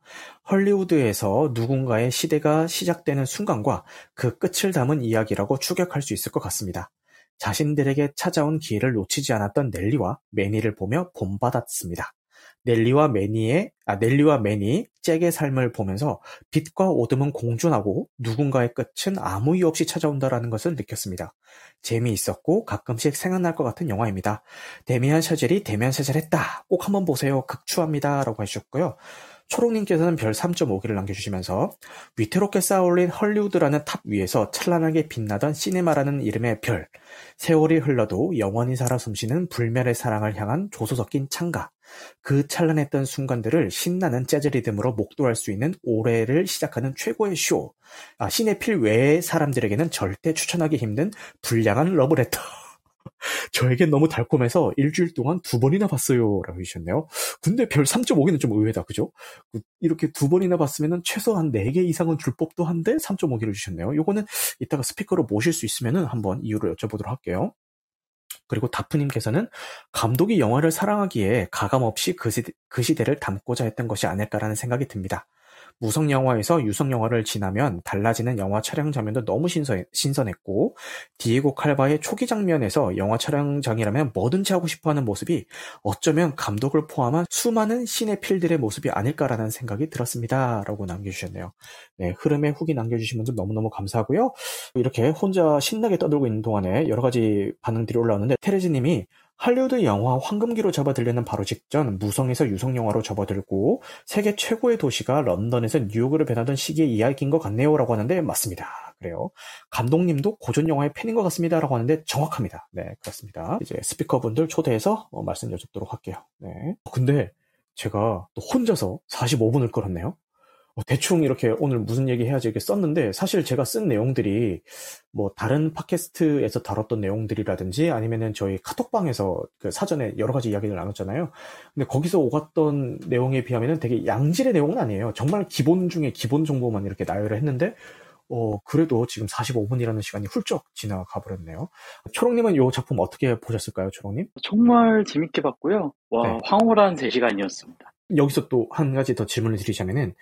헐리우드에서 누군가의 시대가 시작되는 순간과 그 끝을 담은 이야기라고 추격할 수 있을 것 같습니다. 자신들에게 찾아온 기회를 놓치지 않았던 넬리와 매니를 보며 본받았습니다. 넬리와 매니의 아 넬리와 매니 잭의 삶을 보면서 빛과 어둠은 공존하고 누군가의 끝은 아무 이유 없이 찾아온다라는 것을 느꼈습니다. 재미있었고 가끔씩 생각날 것 같은 영화입니다. 데미안 샤젤이 데미안 샤젤 했다. 꼭 한번 보세요. 극추합니다 라고 하셨고요. 초롱님께서는 별 3.5개를 남겨주시면서 위태롭게 쌓아올린 헐리우드라는 탑 위에서 찬란하게 빛나던 시네마라는 이름의 별, 세월이 흘러도 영원히 살아 숨쉬는 불멸의 사랑을 향한 조소 섞인 찬가, 그 찬란했던 순간들을 신나는 재즈 리듬으로 목도할 수 있는 올해를 시작하는 최고의 쇼. 아, 시네필 외의 사람들에게는 절대 추천하기 힘든 불량한 러브레터. 저에겐 너무 달콤해서 일주일 동안 두 번이나 봤어요. 라고 해주셨네요. 근데 별 3.5개는 좀 의외다. 그죠? 그 이렇게 두 번이나 봤으면 최소한 4개 이상은 줄 법도 한데 3.5개를 주셨네요. 요거는 이따가 스피커로 모실 수 있으면 한번 이유를 여쭤보도록 할게요. 그리고 다프님께서는 감독이 영화를 사랑하기에 가감없이 그, 시대, 그 시대를 담고자 했던 것이 아닐까라는 생각이 듭니다. 무성 영화에서 유성 영화를 지나면 달라지는 영화 촬영 장면도 너무 신선, 신선했고 디에고 칼바의 초기 장면에서 영화 촬영장이라면 뭐든지 하고 싶어하는 모습이 어쩌면 감독을 포함한 수많은 시네필들의 모습이 아닐까라는 생각이 들었습니다. 라고 남겨주셨네요. 네, 흐름에 후기 남겨주신 분들 너무너무 감사하고요. 이렇게 혼자 신나게 떠들고 있는 동안에 여러 가지 반응들이 올라오는데 테레즈님이 할리우드 영화 황금기로 접어들려는 바로 직전 무성에서 유성 영화로 접어들고 세계 최고의 도시가 런던에서 뉴욕으로 변하던 시기의 이야기인 것 같네요라고 하는데 맞습니다. 그래요. 감독님도 고전 영화의 팬인 것 같습니다라고 하는데 정확합니다. 네, 그렇습니다. 이제 스피커분들 초대해서 어, 말씀 여쭙도록 할게요. 네. 근데 제가 또 혼자서 45분을 끌었네요. 뭐 대충 이렇게 오늘 무슨 얘기 해야지 이렇게 썼는데 사실 제가 쓴 내용들이 뭐 다른 팟캐스트에서 다뤘던 내용들이라든지 아니면은 저희 카톡방에서 그 사전에 여러 가지 이야기를 나눴잖아요. 근데 거기서 오갔던 내용에 비하면은 되게 양질의 내용은 아니에요. 정말 기본 중에 기본 정보만 이렇게 나열을 했는데 어, 그래도 지금 45분이라는 시간이 훌쩍 지나가 버렸네요. 초롱님은 이 작품 어떻게 보셨을까요, 초롱님? 정말 재밌게 봤고요. 와, 네. 황홀한 3시간이었습니다. 여기서 또 한 가지 더 질문을 드리자면은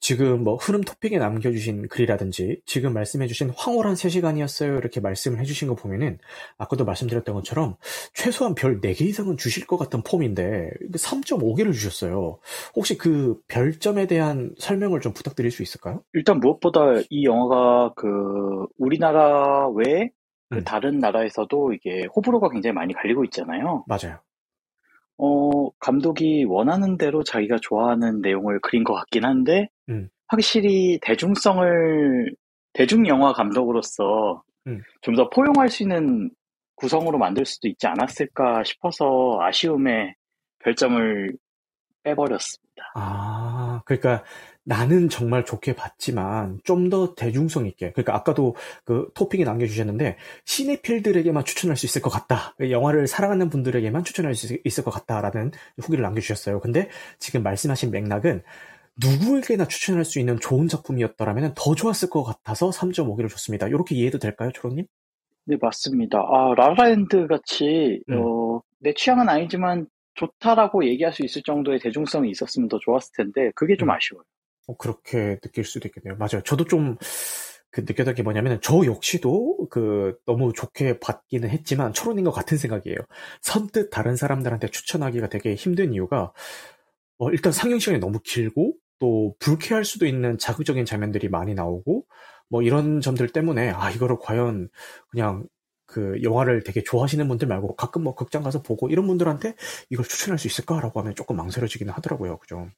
지금 뭐 흐름 토픽에 남겨주신 글이라든지 지금 말씀해주신 황홀한 3시간이었어요 이렇게 말씀을 해주신 거 보면은 아까도 말씀드렸던 것처럼 최소한 별 4개 이상은 주실 것 같은 폼인데 3.5개를 주셨어요. 혹시 그 별점에 대한 설명을 좀 부탁드릴 수 있을까요? 일단 무엇보다 이 영화가 그 우리나라 외에 그 음. 다른 나라에서도 이게 호불호가 굉장히 많이 갈리고 있잖아요. 맞아요. 어, 감독이 원하는 대로 자기가 좋아하는 내용을 그린 것 같긴 한데, 음. 확실히 대중성을, 대중영화 감독으로서 음. 좀더 포용할 수 있는 구성으로 만들 수도 있지 않았을까 싶어서 아쉬움에 별점을 빼버렸습니다. 아, 그러니까 나는 정말 좋게 봤지만 좀 더 대중성 있게 그러니까 아까도 그 토픽에 남겨주셨는데 시네필들에게만 추천할 수 있을 것 같다 영화를 사랑하는 분들에게만 추천할 수 있을 것 같다라는 후기를 남겨주셨어요 근데 지금 말씀하신 맥락은 누구에게나 추천할 수 있는 좋은 작품이었더라면 더 좋았을 것 같아서 3.5개를 줬습니다 이렇게 이해도 될까요 초로님? 네 맞습니다 아 라라랜드 같이 음. 어, 내 취향은 아니지만 좋다라고 얘기할 수 있을 정도의 대중성이 있었으면 더 좋았을 텐데 그게 좀 음. 아쉬워요 어, 그렇게 느낄 수도 있겠네요. 맞아요. 저도 좀, 그 느꼈던 게 뭐냐면, 저 역시도 그 너무 좋게 받기는 했지만, 초론인과 같은 생각이에요. 선뜻 다른 사람들한테 추천하기가 되게 힘든 이유가, 어, 일단 상영 시간이 너무 길고, 또 불쾌할 수도 있는 자극적인 장면들이 많이 나오고, 뭐 이런 점들 때문에 아 이거를 과연 그냥 그 영화를 되게 좋아하시는 분들 말고 가끔 뭐 극장 가서 보고 이런 분들한테 이걸 추천할 수 있을까라고 하면 조금 망설여지기는 하더라고요. 그죠?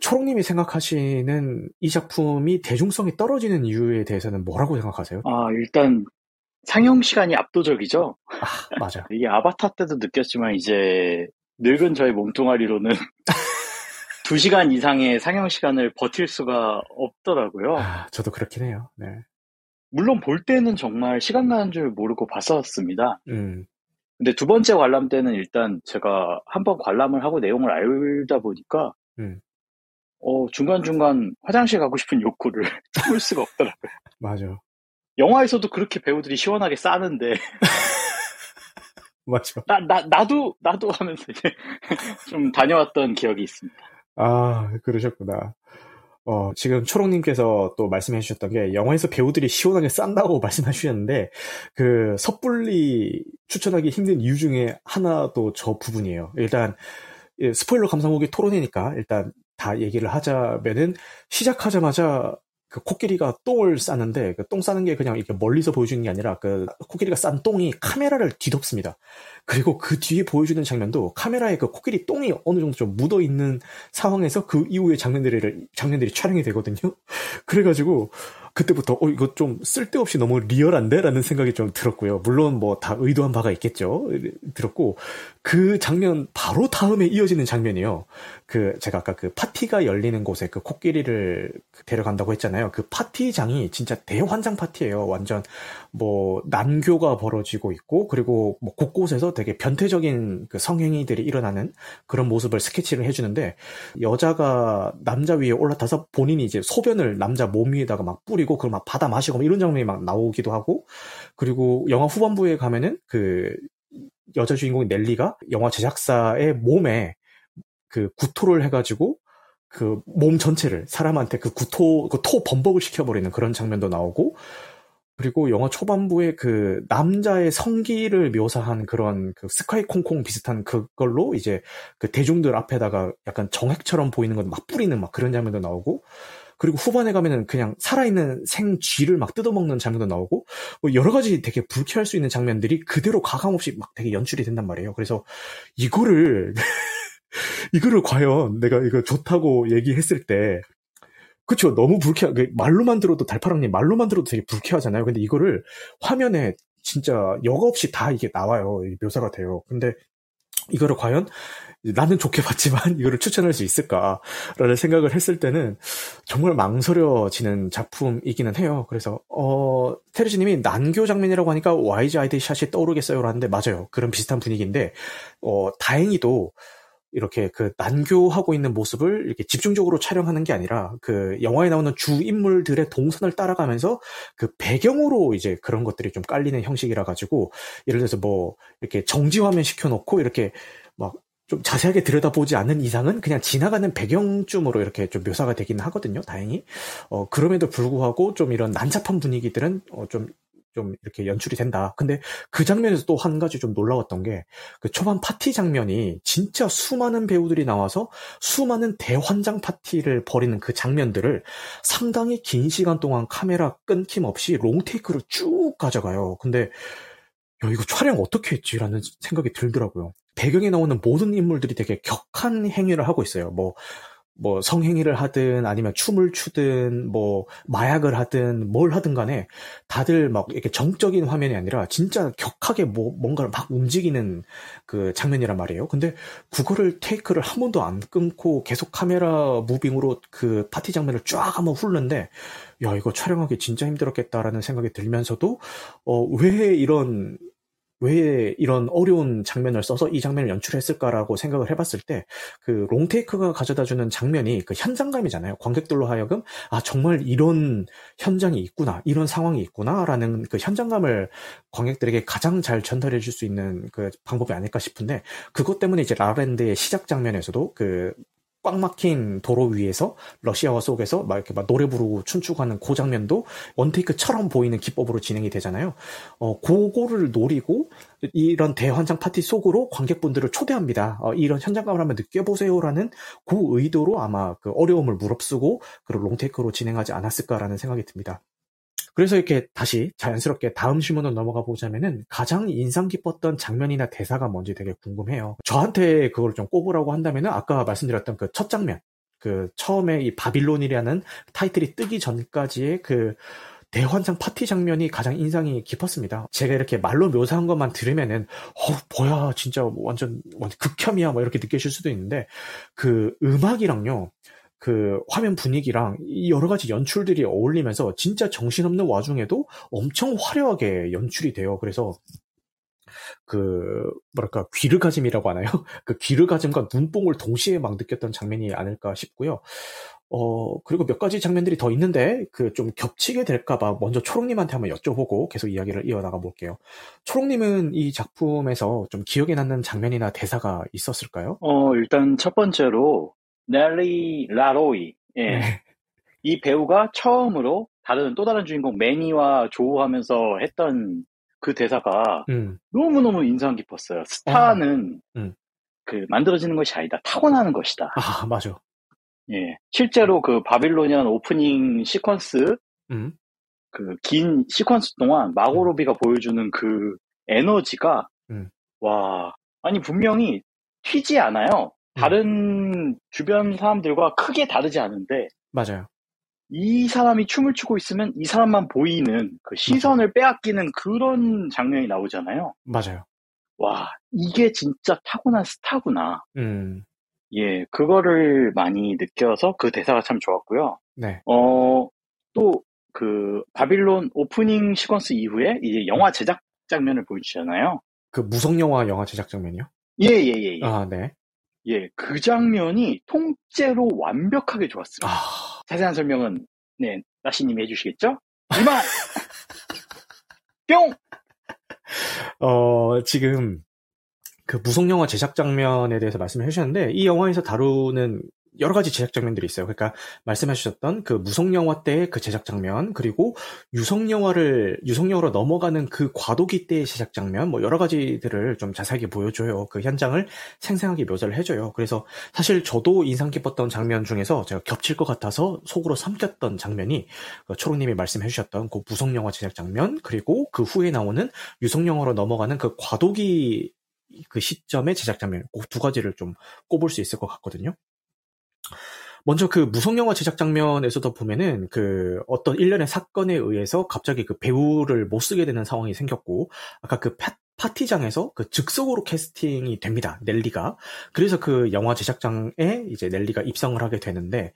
초롱님이 생각하시는 이 작품이 대중성이 떨어지는 이유에 대해서는 뭐라고 생각하세요? 아 일단 상영 시간이 압도적이죠. 아 맞아. 이게 아바타 때도 느꼈지만 이제 늙은 저의 몸뚱아리로는 2시간 이상의 상영 시간을 버틸 수가 없더라고요. 아, 저도 그렇긴 해요. 네. 물론 볼 때는 정말 시간 가는 줄 모르고 봤었습니다. 음. 근데 두 번째 관람 때는 일단 제가 한 번 관람을 하고 내용을 알다 보니까 음. 어, 중간중간 화장실 가고 싶은 욕구를 참을 수가 없더라고요. 맞아. 영화에서도 그렇게 배우들이 시원하게 싸는데. 맞아. 나, 나, 나도, 나도 하면서 이제 좀 다녀왔던 기억이 있습니다. 아, 그러셨구나. 어, 지금 초롱님께서 또 말씀해 주셨던 게 영화에서 배우들이 시원하게 싼다고 말씀해 주셨는데 그 섣불리 추천하기 힘든 이유 중에 하나도 저 부분이에요. 일단 예, 스포일러 감상후기 토론이니까 일단 다 얘기를 하자면은 시작하자마자 그 코끼리가 똥을 싸는데 그 똥 싸는 게 그냥 이렇게 멀리서 보여주는 게 아니라 그 코끼리가 싼 똥이 카메라를 뒤덮습니다. 그리고 그 뒤에 보여주는 장면도 카메라에 그 코끼리 똥이 어느 정도 좀 묻어 있는 상황에서 그 이후의 장면들이 장면들이 촬영이 되거든요. 그래가지고 그때부터 어 이거 좀 쓸데없이 너무 리얼한데라는 생각이 좀 들었고요. 물론 뭐 다 의도한 바가 있겠죠. 들었고 그 장면 바로 다음에 이어지는 장면이요. 그 제가 아까 그 파티가 열리는 곳에 그 코끼리를 데려간다고 했잖아요. 그 파티장이 진짜 대환장 파티예요. 완전 뭐 난교가 벌어지고 있고 그리고 뭐 곳곳에서 되게 변태적인 그 성행위들이 일어나는 그런 모습을 스케치를 해주는데 여자가 남자 위에 올라타서 본인이 이제 소변을 남자 몸 위에다가 막 뿌리고 그걸 막 받아 마시고 이런 장면이 막 나오기도 하고 그리고 영화 후반부에 가면은 그 여자 주인공인 넬리가 영화 제작사의 몸에 그 구토를 해가지고 그 몸 전체를 사람한테 그 구토 그 토 범벅을 시켜버리는 그런 장면도 나오고 그리고 영화 초반부에 그 남자의 성기를 묘사한 그런 그 스카이 콩콩 비슷한 그걸로 이제 그 대중들 앞에다가 약간 정액처럼 보이는 건 막 뿌리는 막 그런 장면도 나오고 그리고 후반에 가면은 그냥 살아있는 생쥐를 막 뜯어먹는 장면도 나오고 뭐 여러 가지 되게 불쾌할 수 있는 장면들이 그대로 가감 없이 막 되게 연출이 된단 말이에요. 그래서 이거를 이거를 과연 내가 이거 좋다고 얘기했을 때 그쵸 너무 불쾌 그 말로만 들어도 달파랑님 말로만 들어도 되게 불쾌하잖아요. 근데 이거를 화면에 진짜 여과 없이 다 이게 나와요. 묘사가 돼요. 근데 이거를 과연 나는 좋게 봤지만 이거를 추천할 수 있을까라는 생각을 했을 때는 정말 망설여지는 작품이기는 해요. 그래서 어 테르지님이 난교 장면이라고 하니까 YG 아이디 샷이 떠오르겠어요라는데 맞아요. 그런 비슷한 분위기인데 어 다행히도 이렇게 그 난교하고 있는 모습을 이렇게 집중적으로 촬영하는 게 아니라 그 영화에 나오는 주 인물들의 동선을 따라가면서 그 배경으로 이제 그런 것들이 좀 깔리는 형식이라 가지고 예를 들어서 뭐 이렇게 정지 화면 시켜놓고 이렇게 막 좀 자세하게 들여다보지 않는 이상은 그냥 지나가는 배경쯤으로 이렇게 좀 묘사가 되기는 하거든요, 다행히. 어, 그럼에도 불구하고 좀 이런 난잡한 분위기들은 어, 좀 좀 이렇게 연출이 된다. 근데 그 장면에서 또 한 가지 좀 놀라웠던 게 그 초반 파티 장면이 진짜 수많은 배우들이 나와서 수많은 대환장 파티를 벌이는 그 장면들을 상당히 긴 시간 동안 카메라 끊김 없이 롱테이크로 쭉 가져가요. 근데 야, 이거 촬영 어떻게 했지라는 생각이 들더라고요. 배경에 나오는 모든 인물들이 되게 격한 행위를 하고 있어요. 뭐 뭐 성행위를 하든 아니면 춤을 추든 뭐 마약을 하든 뭘 하든 간에 다들 막 이렇게 정적인 화면이 아니라 진짜 격하게 뭐 뭔가를 막 움직이는 그 장면이란 말이에요. 근데 그거를 테이크를 한 번도 안 끊고 계속 카메라 무빙으로 그 파티 장면을 쫙 한번 훑는데 야 이거 촬영하기 진짜 힘들었겠다라는 생각이 들면서도 어 왜 이런 왜 이런 어려운 장면을 써서 이 장면을 연출했을까라고 생각을 해봤을 때 그 롱테이크가 가져다주는 장면이 그 현장감이잖아요. 관객들로 하여금 아 정말 이런 현장이 있구나, 이런 상황이 있구나라는 그 현장감을 관객들에게 가장 잘 전달해 줄 수 있는 그 방법이 아닐까 싶은데 그것 때문에 이제 라랜드의 시작 장면에서도 그 꽉 막힌 도로 위에서 러시아와 속에서 막 이렇게 막 노래 부르고 춤추고 하는 그 장면도 원테이크처럼 보이는 기법으로 진행이 되잖아요. 어, 그거를 노리고 이런 대환장 파티 속으로 관객분들을 초대합니다. 어, 이런 현장감을 한번 느껴보세요라는 그 의도로 아마 그 어려움을 무릅쓰고 그런 롱테이크로 진행하지 않았을까라는 생각이 듭니다. 그래서 이렇게 다시 자연스럽게 다음 질문으로 넘어가 보자면은 가장 인상 깊었던 장면이나 대사가 뭔지 되게 궁금해요. 저한테 그걸 좀 꼽으라고 한다면은 아까 말씀드렸던 그 첫 장면, 그 처음에 이 바빌론이라는 타이틀이 뜨기 전까지의 그 대환장 파티 장면이 가장 인상이 깊었습니다. 제가 이렇게 말로 묘사한 것만 들으면은 어 뭐야 진짜 완전 완전 극혐이야 뭐 이렇게 느끼실 수도 있는데 그 음악이랑요 그 화면 분위기랑 여러 가지 연출들이 어울리면서 진짜 정신없는 와중에도 엄청 화려하게 연출이 돼요. 그래서 그 뭐랄까 귀르가짐이라고 하나요? 그 귀르가짐과 눈뽕을 동시에 막 느꼈던 장면이 아닐까 싶고요. 어 그리고 몇 가지 장면들이 더 있는데 그 좀 겹치게 될까봐 먼저 초롱님한테 한번 여쭤보고 계속 이야기를 이어나가 볼게요. 초롱님은 이 작품에서 좀 기억에 남는 장면이나 대사가 있었을까요? 어 일단 첫 번째로 넬리 라로이. 예. 네. 이 배우가 처음으로 다른 또 다른 주인공 매니와 조우하면서 했던 그 대사가 음. 너무너무 인상 깊었어요. 스타는 어. 음. 그 만들어지는 것이 아니다. 타고나는 것이다. 아, 맞아. 예. 실제로 그 바빌로니안 오프닝 시퀀스 음. 그긴 시퀀스 동안 마고로비가 음. 보여주는 그 에너지가 음. 와 아니 분명히 튀지 않아요. 음. 다른 주변 사람들과 크게 다르지 않은데 맞아요. 이 사람이 춤을 추고 있으면 이 사람만 보이는 그 시선을. 빼앗기는 그런 장면이 나오잖아요. 맞아요. 와, 이게 진짜 타고난 스타구나. 음. 예, 그거를 많이 느껴서 그 대사가 참 좋았고요. 네. 어, 또 그 바빌론 오프닝 시퀀스 이후에 이제 영화 제작 장면을 보여주잖아요. 그 무성 영화 영화 제작 장면이요? 예, 예, 예, 예. 아, 네. 예, 그 장면이 통째로 완벽하게 좋았습니다. 아... 자세한 설명은 네, 나시님이 해주시겠죠? 이만! 뿅! 어, 지금 그 무속 영화 제작 장면에 대해서 말씀을 해주셨는데 이 영화에서 다루는 여러 가지 제작 장면들이 있어요. 그러니까 말씀해 주셨던 그 무성 영화 때의 그 제작 장면, 그리고 유성 영화를 유성 영화로 넘어가는 그 과도기 때의 제작 장면, 뭐 여러 가지들을 좀 자세하게 보여줘요. 그 현장을 생생하게 묘사를 해줘요. 그래서 사실 저도 인상 깊었던 장면 중에서 제가 겹칠 것 같아서 속으로 삼켰던 장면이 그 초롱님이 말씀해 주셨던 그 무성 영화 제작 장면, 그리고 그 후에 나오는 유성 영화로 넘어가는 그 과도기 그 시점의 제작 장면, 그 두 가지를 좀 꼽을 수 있을 것 같거든요. 먼저 그 무성 영화 제작 장면에서도 보면은 그 어떤 일련의 사건에 의해서 갑자기 그 배우를 못 쓰게 되는 상황이 생겼고 아까 그 파, 파티장에서 그 즉석으로 캐스팅이 됩니다. 넬리가. 그래서 그 영화 제작장에 이제 넬리가 입성을 하게 되는데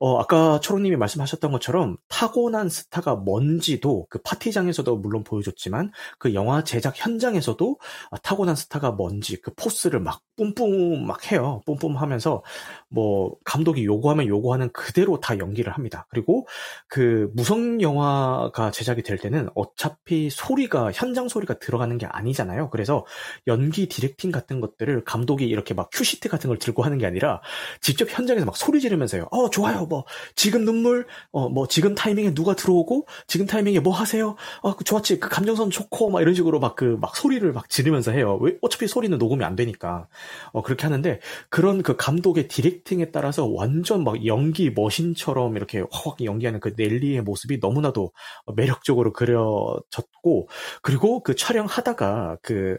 어, 아까 초롱님이 말씀하셨던 것처럼 타고난 스타가 뭔지도 그 파티장에서도 물론 보여줬지만 그 영화 제작 현장에서도 아, 타고난 스타가 뭔지 그 포스를 막 뿜뿜 막 해요. 뿜뿜 하면서 뭐 감독이 요구하면 요구하는 그대로 다 연기를 합니다. 그리고 그 무성 영화가 제작이 될 때는 어차피 소리가 현장 소리가 들어가는 게 아니잖아요. 그래서 연기 directing 같은 것들을 감독이 이렇게 막 큐시트 같은 걸 들고 하는 게 아니라 직접 현장에서 막 소리 지르면서요. 어 좋아요. 뭐 지금 눈물 어 뭐 지금 타이밍에 누가 들어오고 지금 타이밍에 뭐 하세요? 어그 좋았지. 그 감정선 좋고 막 이런 식으로 막 그막 그 소리를 막 지르면서 해요. 왜 어차피 소리는 녹음이 안 되니까. 어 그렇게 하는데 그런 그 감독의 디렉 팅에 따라서 완전 막 연기 머신처럼 이렇게 확확 연기하는 그 넬리의 모습이 너무나도 매력적으로 그려졌고 그리고 그 촬영하다가 그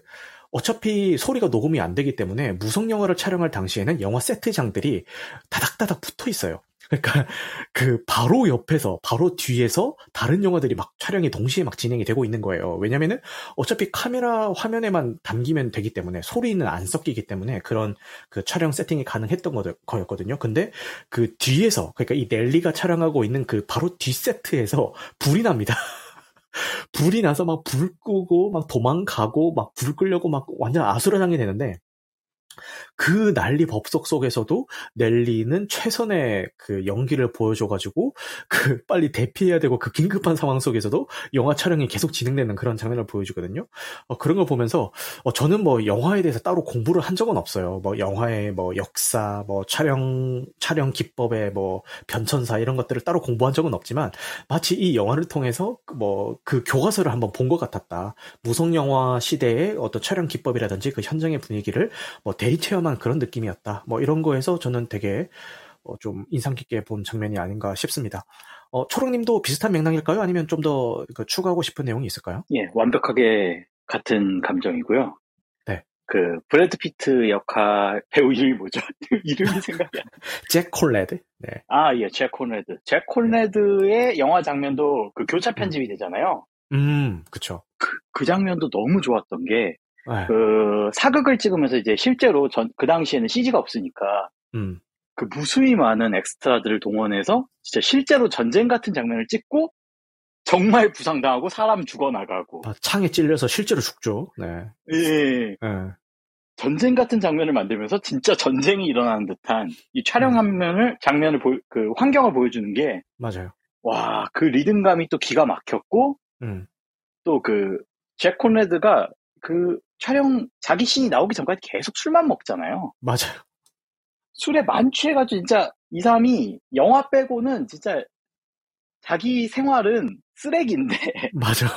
어차피 소리가 녹음이 안 되기 때문에 무성 영화를 촬영할 당시에는 영화 세트장들이 다닥다닥 붙어 있어요. 그러니까 그 바로 옆에서 바로 뒤에서 다른 영화들이 막 촬영이 동시에 막 진행이 되고 있는 거예요. 왜냐면은 어차피 카메라 화면에만 담기면 되기 때문에 소리는 안 섞이기 때문에 그런 그 촬영 세팅이 가능했던 거였거든요. 근데 그 뒤에서 그러니까 이 넬리가 촬영하고 있는 그 바로 뒤 세트에서 불이 납니다. 불이 나서 막 불 끄고 막 도망가고 막불 끄려고 막 완전 아수라장이 되는데 그 난리 법석 속에서도 넬리는 최선의 그 연기를 보여줘가지고 그 빨리 대피해야 되고 그 긴급한 상황 속에서도 영화 촬영이 계속 진행되는 그런 장면을 보여주거든요. 어, 그런 걸 보면서 어, 저는 뭐 영화에 대해서 따로 공부를 한 적은 없어요. 뭐 영화의 뭐 역사, 뭐 촬영 촬영 기법의 뭐 변천사 이런 것들을 따로 공부한 적은 없지만 마치 이 영화를 통해서 뭐 그 교과서를 한번 본 것 같았다. 무성 영화 시대의 어떤 촬영 기법이라든지 그 현장의 분위기를 뭐 대리 체험한 그런 느낌이었다. 뭐 이런 거에서 저는 되게 어, 좀 인상 깊게 본 장면이 아닌가 싶습니다. 어, 초롱님도 비슷한 맥락일까요? 아니면 좀더 그 추가하고 싶은 내용이 있을까요? 예, 완벽하게 같은 감정이고요. 네. 그 브래드 피트 역할 배우 이름이 뭐죠? 이름이 생각이 안 나. 잭 콘래드. 네. 아, 예, 잭 콘래드. 잭 콘래드의 영화 장면도 그 교차 편집이 음. 되잖아요. 음, 그쵸. 그, 그 장면도 너무 좋았던 게, 네. 그, 사극을 찍으면서 이제 실제로 전, 그 당시에는 CG가 없으니까, 음. 그 무수히 많은 엑스트라들을 동원해서 진짜 실제로 전쟁 같은 장면을 찍고, 정말 부상당하고 사람 죽어나가고. 아, 창에 찔려서 실제로 죽죠. 네. 예. 네. 전쟁 같은 장면을 만들면서 진짜 전쟁이 일어나는 듯한 이 촬영 음. 장면을 보, 그 환경을 보여주는 게. 맞아요. 와, 그 리듬감이 또 기가 막혔고, 음. 또그 잭 콘레드가 그 촬영 자기 씬이 나오기 전까지 계속 술만 먹잖아요. 맞아요. 술에 만취해가지고 진짜 이 사람이 영화 빼고는 진짜 자기 생활은 쓰레기인데. 맞아.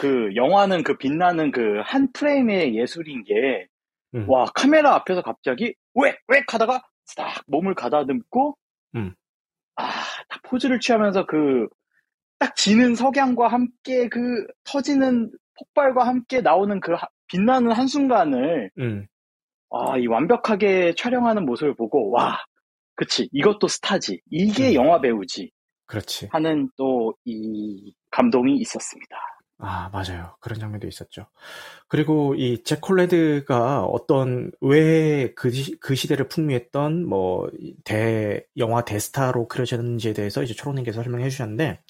그 영화는 그 빛나는 그 한 프레임의 예술인 게, 음. 와, 카메라 앞에서 갑자기, 왜, 왜 하다가 싹 몸을 가다듬고, 음. 아, 다 포즈를 취하면서 그 딱 지는 석양과 함께 그 터지는 폭발과 함께 나오는 그 빛나는 한순간을 음. 아, 이 완벽하게 촬영하는 모습을 보고 와, 그치 이것도 스타지 이게 음. 영화 배우지 그렇지 하는 또 이 감동이 있었습니다. 아, 맞아요. 그런 장면도 있었죠. 그리고 이잭 콜레드가 어떤 왜 그 그 시대를 풍미했던 뭐 대 영화 대스타로 그려졌는지에 대해서 이제 초롱님께서 설명해 주셨는데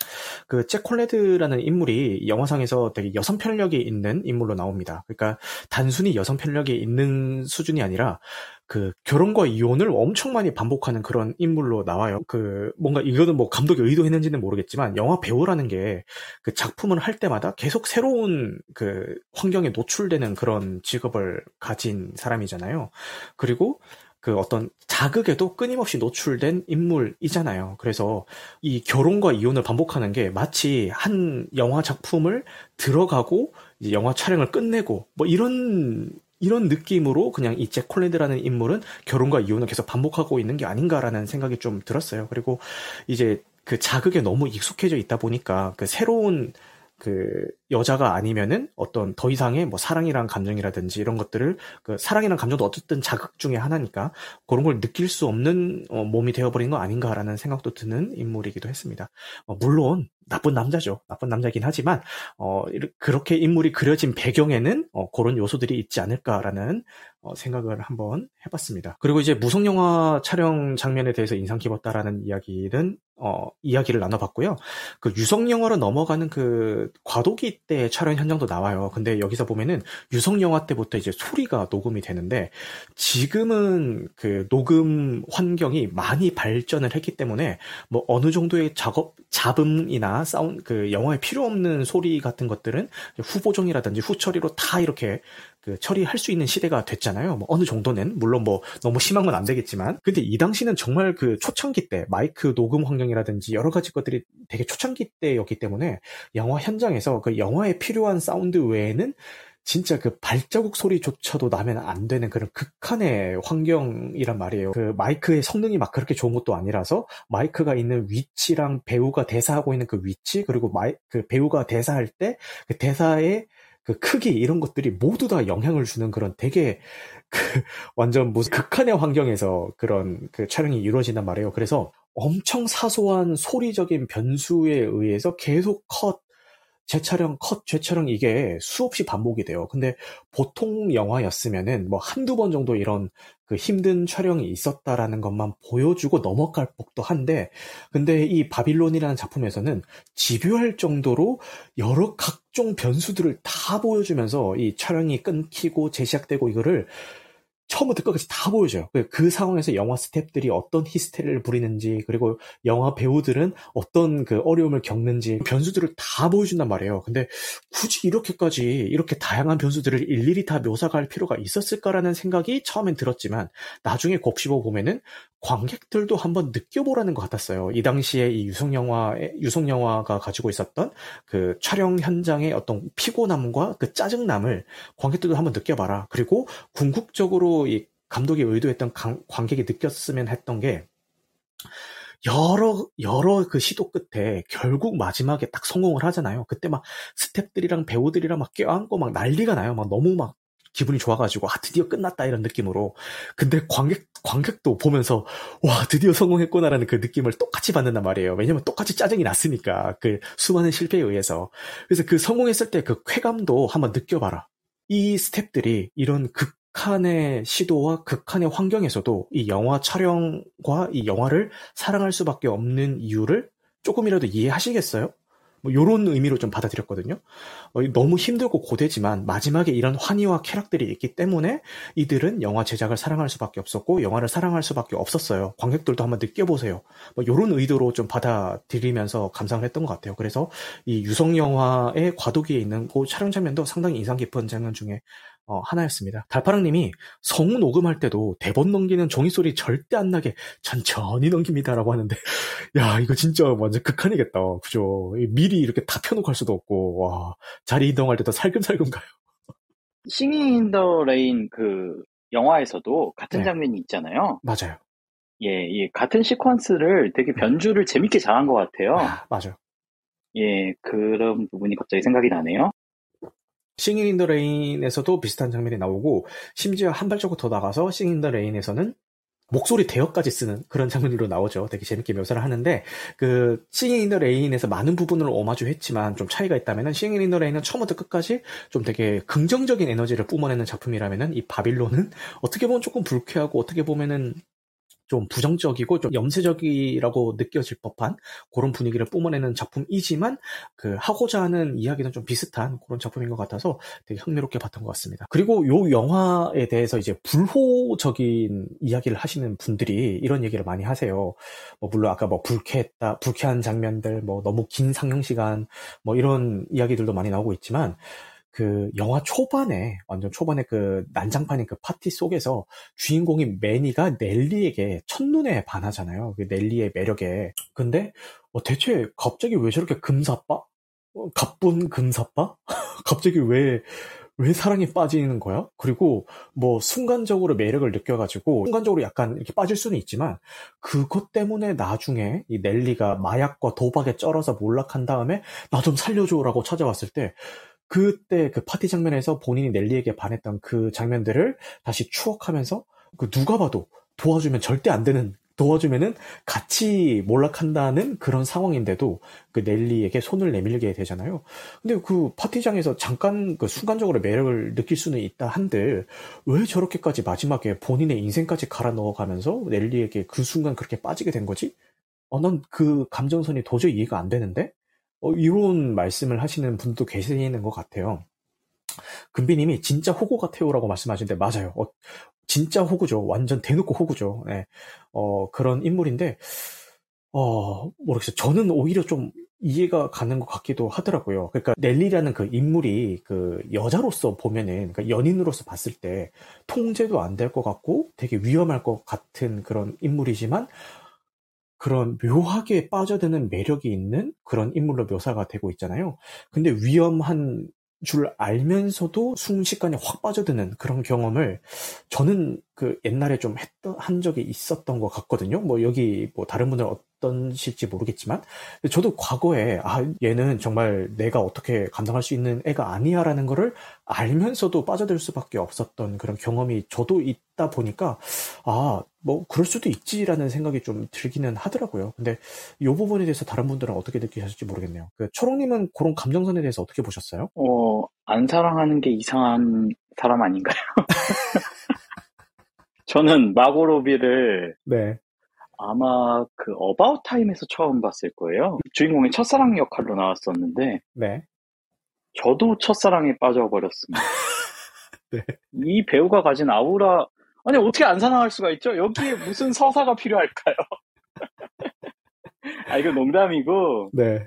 그잭 콜레드라는 인물이 영화상에서 되게 여성 편력이 있는 인물로 나옵니다. 그러니까 단순히 여성 편력이 있는 수준이 아니라 그 결혼과 이혼을 엄청 많이 반복하는 그런 인물로 나와요. 그 뭔가 이거는 뭐 감독이 의도했는지는 모르겠지만 영화 배우라는 게 그 작품을 할 때마다 계속 새로운 그 환경에 노출되는 그런 직업을 가진 사람이잖아요. 그리고 그 어떤 자극에도 끊임없이 노출된 인물이잖아요. 그래서 이 결혼과 이혼을 반복하는 게 마치 한 영화 작품을 들어가고 영화 촬영을 끝내고 뭐 이런 이런 느낌으로 그냥 이 잭 콜랜드라는 인물은 결혼과 이혼을 계속 반복하고 있는 게 아닌가라는 생각이 좀 들었어요. 그리고 이제 그 자극에 너무 익숙해져 있다 보니까 그 새로운 그 여자가 아니면은 어떤 더 이상의 뭐 사랑이란 감정이라든지 이런 것들을 그 사랑이란 감정도 어쨌든 자극 중에 하나니까 그런 걸 느낄 수 없는 어, 몸이 되어버린 거 아닌가라는 생각도 드는 인물이기도 했습니다. 어, 물론 나쁜 남자죠. 나쁜 남자긴 하지만 어, 그렇게 인물이 그려진 배경에는 어, 그런 요소들이 있지 않을까라는 어, 생각을 한번 해봤습니다. 그리고 이제 무성 영화 촬영 장면에 대해서 인상 깊었다라는 이야기는 어, 이야기를 나눠봤고요. 그 유성 영화로 넘어가는 그 과도기 때 촬영 현장도 나와요. 근데 여기서 보면은 유성 영화 때부터 이제 소리가 녹음이 되는데 지금은 그 녹음 환경이 많이 발전을 했기 때문에 뭐 어느 정도의 작업 잡음이나 사운 그 영화에 필요 없는 소리 같은 것들은 후보정이라든지 후처리로 다 이렇게 그 처리할 수 있는 시대가 됐잖아요. 뭐 어느 정도는 물론 뭐 너무 심한 건 안 되겠지만 근데 이 당시는 정말 그 초창기 때 마이크 녹음 환경이라든지 여러 가지 것들이 되게 초창기 때였기 때문에 영화 현장에서 그 영화에 필요한 사운드 외에는 진짜 그 발자국 소리조차도 나면 안 되는 그런 극한의 환경이란 말이에요. 그 마이크의 성능이 막 그렇게 좋은 것도 아니라서 마이크가 있는 위치랑 배우가 대사하고 있는 그 위치 그리고 마이 그 배우가 대사할 때 그 대사의 그 크기 이런 것들이 모두 다 영향을 주는 그런 되게 그 완전 무슨 극한의 환경에서 그런 그 촬영이 이루어진단 말이에요. 그래서 엄청 사소한 소리적인 변수에 의해서 계속 컷, 재촬영, 컷, 재촬영 이게 수없이 반복이 돼요. 근데 보통 영화였으면은 뭐 한두 번 정도 이런 그 힘든 촬영이 있었다라는 것만 보여주고 넘어갈 법도 한데, 근데 이 바빌론이라는 작품에서는 집요할 정도로 여러 각종 변수들을 다 보여주면서 이 촬영이 끊기고 재시작되고 이거를 처음부터 끝까지 다 보여줘요. 그, 그 상황에서 영화 스탭들이 어떤 히스테리를 부리는지, 그리고 영화 배우들은 어떤 그 어려움을 겪는지, 변수들을 다 보여준단 말이에요. 근데 굳이 이렇게까지, 이렇게 다양한 변수들을 일일이 다 묘사가 할 필요가 있었을까라는 생각이 처음엔 들었지만, 나중에 곱씹어 보면은 관객들도 한번 느껴보라는 것 같았어요. 이 당시에 이 유성 영화, 유성 영화가 가지고 있었던 그 촬영 현장의 어떤 피곤함과 그 짜증남을 관객들도 한번 느껴봐라. 그리고 궁극적으로 이 감독이 의도했던 관객이 느꼈으면 했던 게 여러 여러 그 시도 끝에 결국 마지막에 딱 성공을 하잖아요. 그때 막 스탭들이랑 배우들이랑 막 껴안고 막 난리가 나요. 막 너무 막 기분이 좋아가지고 아 드디어 끝났다 이런 느낌으로 근데 관객 관객도 보면서 와 드디어 성공했구나라는 그 느낌을 똑같이 받는단 말이에요 왜냐면 똑같이 짜증이 났으니까 그 수많은 실패에 의해서 그래서 그 성공했을 때 그 쾌감도 한번 느껴봐라 이 스탭들이 이런 극 한의 시도와 극한의 환경에서도 이 영화 촬영과 이 영화를 사랑할 수밖에 없는 이유를 조금이라도 이해하시겠어요? 뭐 요런 의미로 좀 받아들였거든요. 어, 너무 힘들고 고되지만 마지막에 이런 환희와 쾌락들이 있기 때문에 이들은 영화 제작을 사랑할 수밖에 없었고 영화를 사랑할 수밖에 없었어요. 관객들도 한번 느껴보세요. 뭐 요런 의도로 좀 받아들이면서 감상을 했던 것 같아요. 그래서 이 유성 영화의 과도기에 있는 그 촬영 장면도 상당히 인상 깊은 장면 중에 어, 하나였습니다. 달파랑님이 성 녹음할 때도 대본 넘기는 종이 소리 절대 안 나게 천천히 넘깁니다라고 하는데, 야 이거 진짜 완전 극한이겠다. 그죠? 미리 이렇게 다 펴놓고 할 수도 없고, 와 자리 이동할 때도 살금살금 가요. Singing in the Rain 그 영화에서도 같은 네. 장면이 있잖아요. 맞아요. 예, 예, 같은 시퀀스를 되게 변주를 재밌게 잘한 것 같아요. 아, 맞아요. 예, 그런 부분이 갑자기 생각이 나네요. Singing in the Rain에서도 비슷한 장면이 나오고 심지어 한 발자국 더 나가서 Singing in the Rain에서는 목소리 대역까지 쓰는 그런 장면으로 나오죠. 되게 재밌게 묘사를 하는데 그 Singing in the Rain에서 많은 부분을 오마주했지만 좀 차이가 있다면은 Singing in the Rain은 처음부터 끝까지 좀 되게 긍정적인 에너지를 뿜어내는 작품이라면은 이 바빌론은 어떻게 보면 조금 불쾌하고 어떻게 보면은 좀 부정적이고 좀 염세적이라고 느껴질 법한 그런 분위기를 뿜어내는 작품이지만 그 하고자 하는 이야기는 좀 비슷한 그런 작품인 것 같아서 되게 흥미롭게 봤던 것 같습니다. 그리고 요 영화에 대해서 이제 불호적인 이야기를 하시는 분들이 이런 얘기를 많이 하세요. 뭐 물론 아까 뭐 불쾌했다, 불쾌한 장면들, 뭐 너무 긴 상영 시간, 뭐 이런 이야기들도 많이 나오고 있지만 그 영화 초반에 완전 초반에 그 난장판인 그 파티 속에서 주인공인 매니가 넬리에게 첫눈에 반하잖아요. 그 넬리의 매력에. 근데 어, 대체 갑자기 왜 저렇게 금사빠? 어, 가쁜 금사빠? 갑자기 왜, 왜 사랑에 빠지는 거야? 그리고 뭐 순간적으로 매력을 느껴가지고 순간적으로 약간 이렇게 빠질 수는 있지만 그것 때문에 나중에 이 넬리가 마약과 도박에 쩔어서 몰락한 다음에 나 좀 살려줘라고 찾아왔을 때 그때 그 파티 장면에서 본인이 넬리에게 반했던 그 장면들을 다시 추억하면서 그 누가 봐도 도와주면 절대 안 되는 도와주면은 같이 몰락한다는 그런 상황인데도 그 넬리에게 손을 내밀게 되잖아요. 근데 그 파티장에서 잠깐 그 순간적으로 매력을 느낄 수는 있다 한들 왜 저렇게까지 마지막에 본인의 인생까지 갈아 넣어가면서 넬리에게 그 순간 그렇게 빠지게 된 거지? 어, 난 그 감정선이 도저히 이해가 안 되는데? 어, 이런 말씀을 하시는 분도 계시는 것 같아요. 금비님이 진짜 호구 같아요라고 말씀하시는데 맞아요. 어, 진짜 호구죠. 완전 대놓고 호구죠. 네. 어, 그런 인물인데 어, 모르겠어요. 저는 오히려 좀 이해가 가는 것 같기도 하더라고요. 그러니까 넬리라는 그 인물이 그 여자로서 보면은 그러니까 연인으로서 봤을 때 통제도 안 될 것 같고 되게 위험할 것 같은 그런 인물이지만 그런 묘하게 빠져드는 매력이 있는 그런 인물로 묘사가 되고 있잖아요. 근데 위험한 줄 알면서도 순식간에 확 빠져드는 그런 경험을 저는 그 옛날에 좀 했던 한 적이 있었던 것 같거든요. 뭐 여기 뭐 다른 분들 어떤실지 모르겠지만 저도 과거에 아 얘는 정말 내가 어떻게 감당할 수 있는 애가 아니야라는 거를 알면서도 빠져들 수밖에 없었던 그런 경험이 저도 있다 보니까 아 뭐 그럴 수도 있지라는 생각이 좀 들기는 하더라고요. 근데 이 부분에 대해서 다른 분들은 어떻게 느끼셨을지 모르겠네요. 그 초롱님은 그런 감정선에 대해서 어떻게 보셨어요? 어 안 사랑하는 게 이상한 사람 아닌가요? 저는 마고로비를 네. 아마 그 어바웃 타임에서 처음 봤을 거예요. 주인공의 첫사랑 역할로 나왔었는데 네. 저도 첫사랑에 빠져버렸습니다. 네. 이 배우가 가진 아우라 아니 어떻게 안 사랑할 수가 있죠? 여기에 무슨 서사가 필요할까요? 아 이거 농담이고 네.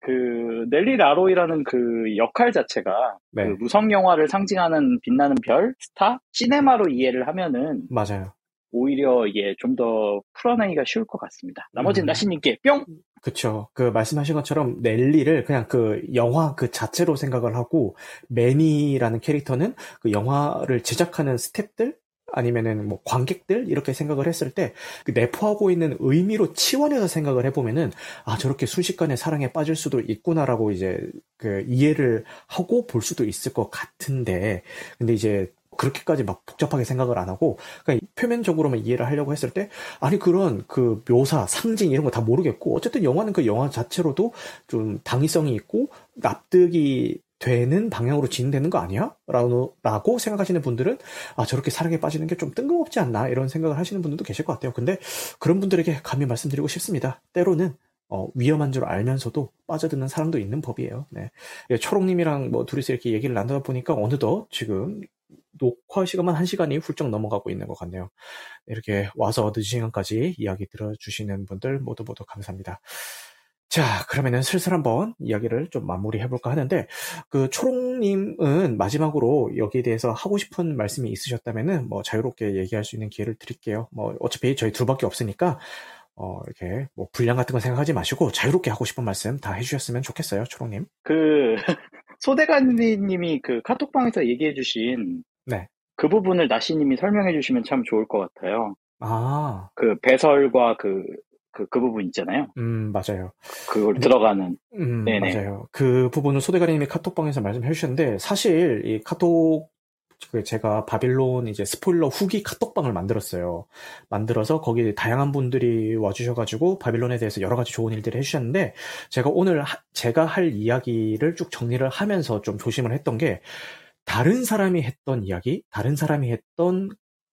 그 넬리 라로이라는 그 역할 자체가 네. 그 무성 영화를 상징하는 빛나는 별 스타 시네마로 이해를 하면은 맞아요. 오히려 이게 좀 더 풀어내기가 쉬울 것 같습니다. 나머지는 음. 나시님께 뿅. 그쵸. 그 말씀하신 것처럼 넬리를 그냥 그 영화 그 자체로 생각을 하고 매니라는 캐릭터는 그 영화를 제작하는 스탭들 아니면은 뭐 관객들 이렇게 생각을 했을 때 그 내포하고 있는 의미로 치환해서 생각을 해보면은 아 저렇게 순식간에 사랑에 빠질 수도 있구나라고 이제 그 이해를 하고 볼 수도 있을 것 같은데 근데 이제 그렇게까지 막 복잡하게 생각을 안 하고 그러니까 표면적으로만 이해를 하려고 했을 때 아니 그런 그 묘사 상징 이런 거 다 모르겠고 어쨌든 영화는 그 영화 자체로도 좀 당위성이 있고 납득이 되는 방향으로 진행되는 거 아니야? 라고, 생각하시는 분들은, 아, 저렇게 사랑에 빠지는 게 좀 뜬금없지 않나? 이런 생각을 하시는 분들도 계실 것 같아요. 근데 그런 분들에게 감히 말씀드리고 싶습니다. 때로는, 어, 위험한 줄 알면서도 빠져드는 사람도 있는 법이에요. 네. 예, 초롱님이랑 뭐 둘이서 이렇게 얘기를 나누다 보니까 어느덧 지금 녹화 시간만 한 시간이 훌쩍 넘어가고 있는 것 같네요. 이렇게 와서 늦은 시간까지 이야기 들어주시는 분들 모두 모두 감사합니다. 자, 그러면은 슬슬 한번 이야기를 좀 마무리해 볼까 하는데, 그 초롱님은 마지막으로 여기에 대해서 하고 싶은 말씀이 있으셨다면은 뭐 자유롭게 얘기할 수 있는 기회를 드릴게요. 뭐 어차피 저희 둘밖에 없으니까, 어, 이렇게 뭐 분량 같은 거 생각하지 마시고 자유롭게 하고 싶은 말씀 다 해주셨으면 좋겠어요, 초롱님. 그, 소대관님이 그 카톡방에서 얘기해 주신 네. 그 부분을 나시님이 설명해 주시면 참 좋을 것 같아요. 아. 그 배설과 그 그, 그 부분 있잖아요. 음, 맞아요. 그걸 네. 들어가는. 음, 네네. 맞아요. 그 부분을 소대가리님이 카톡방에서 말씀해 주셨는데, 사실 이 카톡, 그 제가 바빌론 이제 스포일러 후기 카톡방을 만들었어요. 만들어서 거기에 다양한 분들이 와주셔가지고 바빌론에 대해서 여러 가지 좋은 일들을 해주셨는데, 제가 오늘 하, 제가 할 이야기를 쭉 정리를 하면서 좀 조심을 했던 게, 다른 사람이 했던 이야기, 다른 사람이 했던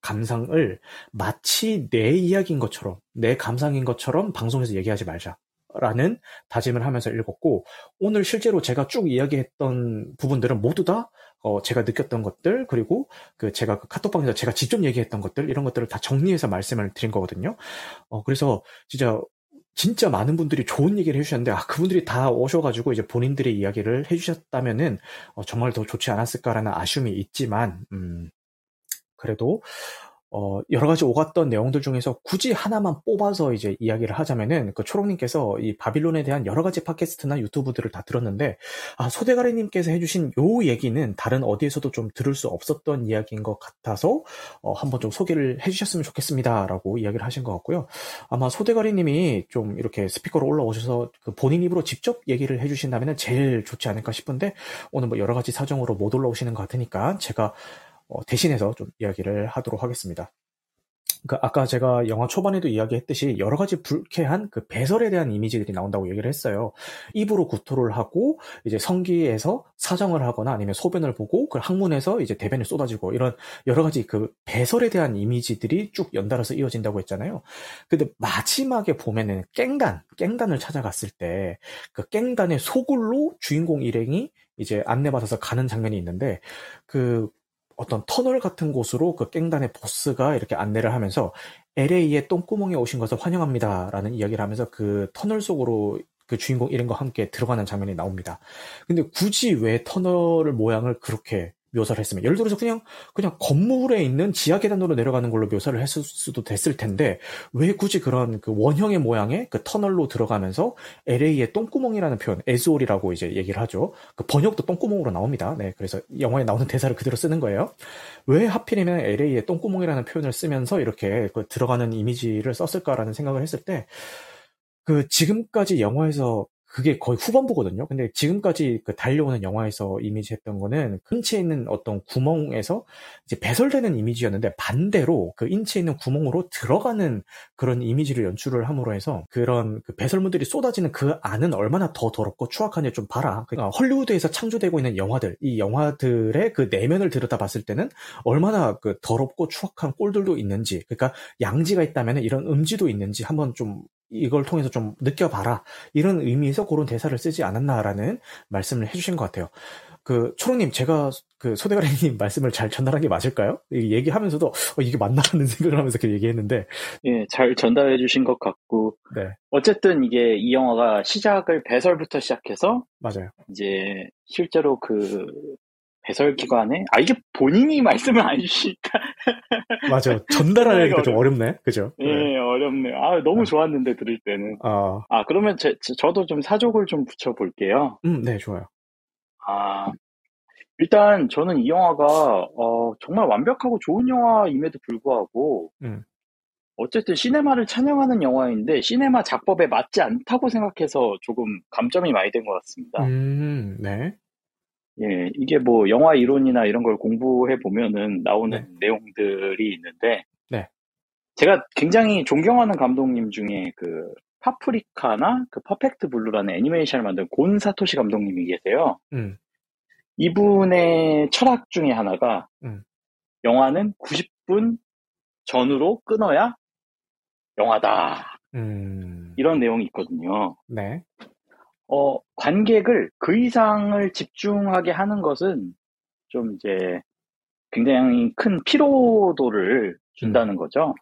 감상을 마치 내 이야기인 것처럼, 내 감상인 것처럼 방송에서 얘기하지 말자. 라는 다짐을 하면서 읽었고, 오늘 실제로 제가 쭉 이야기했던 부분들은 모두 다, 어, 제가 느꼈던 것들, 그리고 그 제가 그 카톡방에서 제가 직접 얘기했던 것들, 이런 것들을 다 정리해서 말씀을 드린 거거든요. 어, 그래서 진짜 진짜 많은 분들이 좋은 얘기를 해주셨는데 아 그분들이 다 오셔가지고 이제 본인들의 이야기를 해주셨다면은 어, 정말 더 좋지 않았을까라는 아쉬움이 있지만 음, 그래도 어, 여러 가지 오갔던 내용들 중에서 굳이 하나만 뽑아서 이제 이야기를 하자면은 그 초롱님께서 이 바빌론에 대한 여러 가지 팟캐스트나 유튜브들을 다 들었는데 아 소대가리님께서 해주신 요 얘기는 다른 어디에서도 좀 들을 수 없었던 이야기인 것 같아서 어, 한번 좀 소개를 해주셨으면 좋겠습니다라고 이야기를 하신 것 같고요. 아마 소대가리님이 좀 이렇게 스피커로 올라오셔서 그 본인 입으로 직접 얘기를 해주신다면은 제일 좋지 않을까 싶은데 오늘 뭐 여러 가지 사정으로 못 올라오시는 것 같으니까 제가 어, 대신해서 좀 이야기를 하도록 하겠습니다. 그 아까 제가 영화 초반에도 이야기했듯이 여러 가지 불쾌한 그 배설에 대한 이미지들이 나온다고 얘기를 했어요. 입으로 구토를 하고 이제 성기에서 사정을 하거나 아니면 소변을 보고 그 항문에서 이제 대변이 쏟아지고 이런 여러 가지 그 배설에 대한 이미지들이 쭉 연달아서 이어진다고 했잖아요. 근데 마지막에 보면은 깽단, 깽단을 찾아갔을 때 그 깽단의 소굴로 주인공 일행이 이제 안내받아서 가는 장면이 있는데 그 어떤 터널 같은 곳으로 그 깽단의 보스가 이렇게 안내를 하면서 LA의 똥구멍에 오신 것을 환영합니다라는 이야기를 하면서 그 터널 속으로 그 주인공 이름과 함께 들어가는 장면이 나옵니다. 근데 굳이 왜 터널 모양을 그렇게 묘사를 했으면 예를 들어서 그냥 그냥 건물에 있는 지하 계단으로 내려가는 걸로 묘사를 했을 수도 됐을 텐데 왜 굳이 그런 그 원형의 모양의 그 터널로 들어가면서 LA의 똥구멍이라는 표현 에즈올이라고 이제 얘기를 하죠. 그 번역도 똥구멍으로 나옵니다. 네, 그래서 영화에 나오는 대사를 그대로 쓰는 거예요. 왜 하필이면 LA의 똥구멍이라는 표현을 쓰면서 이렇게 그 들어가는 이미지를 썼을까라는 생각을 했을 때 그 지금까지 영화에서 그게 거의 후반부거든요. 근데 지금까지 그 달려오는 영화에서 이미지 했던 거는 인체에 있는 어떤 구멍에서 이제 배설되는 이미지였는데 반대로 그 인체에 있는 구멍으로 들어가는 그런 이미지를 연출을 함으로 해서 그런 그 배설물들이 쏟아지는 그 안은 얼마나 더 더럽고 추악한지 좀 봐라. 그러니까 헐리우드에서 창조되고 있는 영화들, 이 영화들의 그 내면을 들여다 봤을 때는 얼마나 그 더럽고 추악한 꼴들도 있는지, 그러니까 양지가 있다면 이런 음지도 있는지 한번 좀 이걸 통해서 좀 느껴봐라. 이런 의미에서 그런 대사를 쓰지 않았나라는 말씀을 해주신 것 같아요. 그, 초롱님, 제가 그 소대가리님 말씀을 잘 전달한 게 맞을까요? 얘기하면서도 어, 이게 맞나라는 생각을 하면서 그 얘기했는데. 예, 잘 전달해 주신 것 같고. 네. 어쨌든 이게 이 영화가 시작을 배설부터 시작해서. 맞아요. 이제 실제로 그 배설기관에 아 이게 본인이 말씀을 안 주시니까 맞아 전달하기가 좀 어렵네 그죠? 예 네. 어렵네요. 아 너무 네. 좋았는데 들을 때는 아, 아 그러면 제, 저도 좀 사족을 좀 붙여볼게요. 음네 좋아요. 아 일단 저는 이 영화가 어, 정말 완벽하고 좋은 영화임에도 불구하고 음. 어쨌든 시네마를 찬양하는 영화인데 시네마 작법에 맞지 않다고 생각해서 조금 감점이 많이 된 것 같습니다. 음, 네. 예, 이게 뭐 영화 이론이나 이런 걸 공부해 보면은 나오는 네. 내용들이 있는데, 네. 제가 굉장히 존경하는 감독님 중에 그 파프리카나 그 Perfect Blue라는 애니메이션을 만든 곤 사토시 감독님이 계세요. 음. 이분의 철학 중에 하나가 음. 영화는 90분 전후로 끊어야 영화다. 음. 이런 내용이 있거든요. 네. 어, 관객을 그 이상을 집중하게 하는 것은 좀 이제 굉장히 큰 피로도를 준다는 음. 거죠.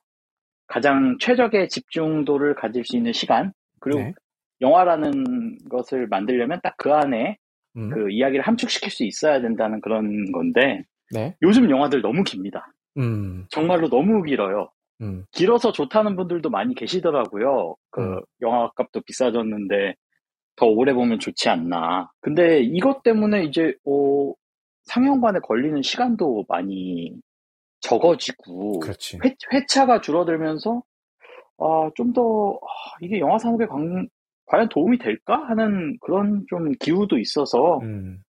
가장 최적의 집중도를 가질 수 있는 시간, 그리고 네. 영화라는 것을 만들려면 딱 그 안에 음. 그 이야기를 함축시킬 수 있어야 된다는 그런 건데, 네. 요즘 영화들 너무 깁니다. 음. 정말로 너무 길어요. 음. 길어서 좋다는 분들도 많이 계시더라고요. 그 음. 영화 값도 비싸졌는데 더 오래 보면 좋지 않나. 근데 이것 때문에 이제 어, 상영관에 걸리는 시간도 많이 적어지고 회, 회차가 줄어들면서 아, 좀더 아, 이게 영화 산업에 관, 과연 도움이 될까 하는 그런 좀 기후도 있어서 음.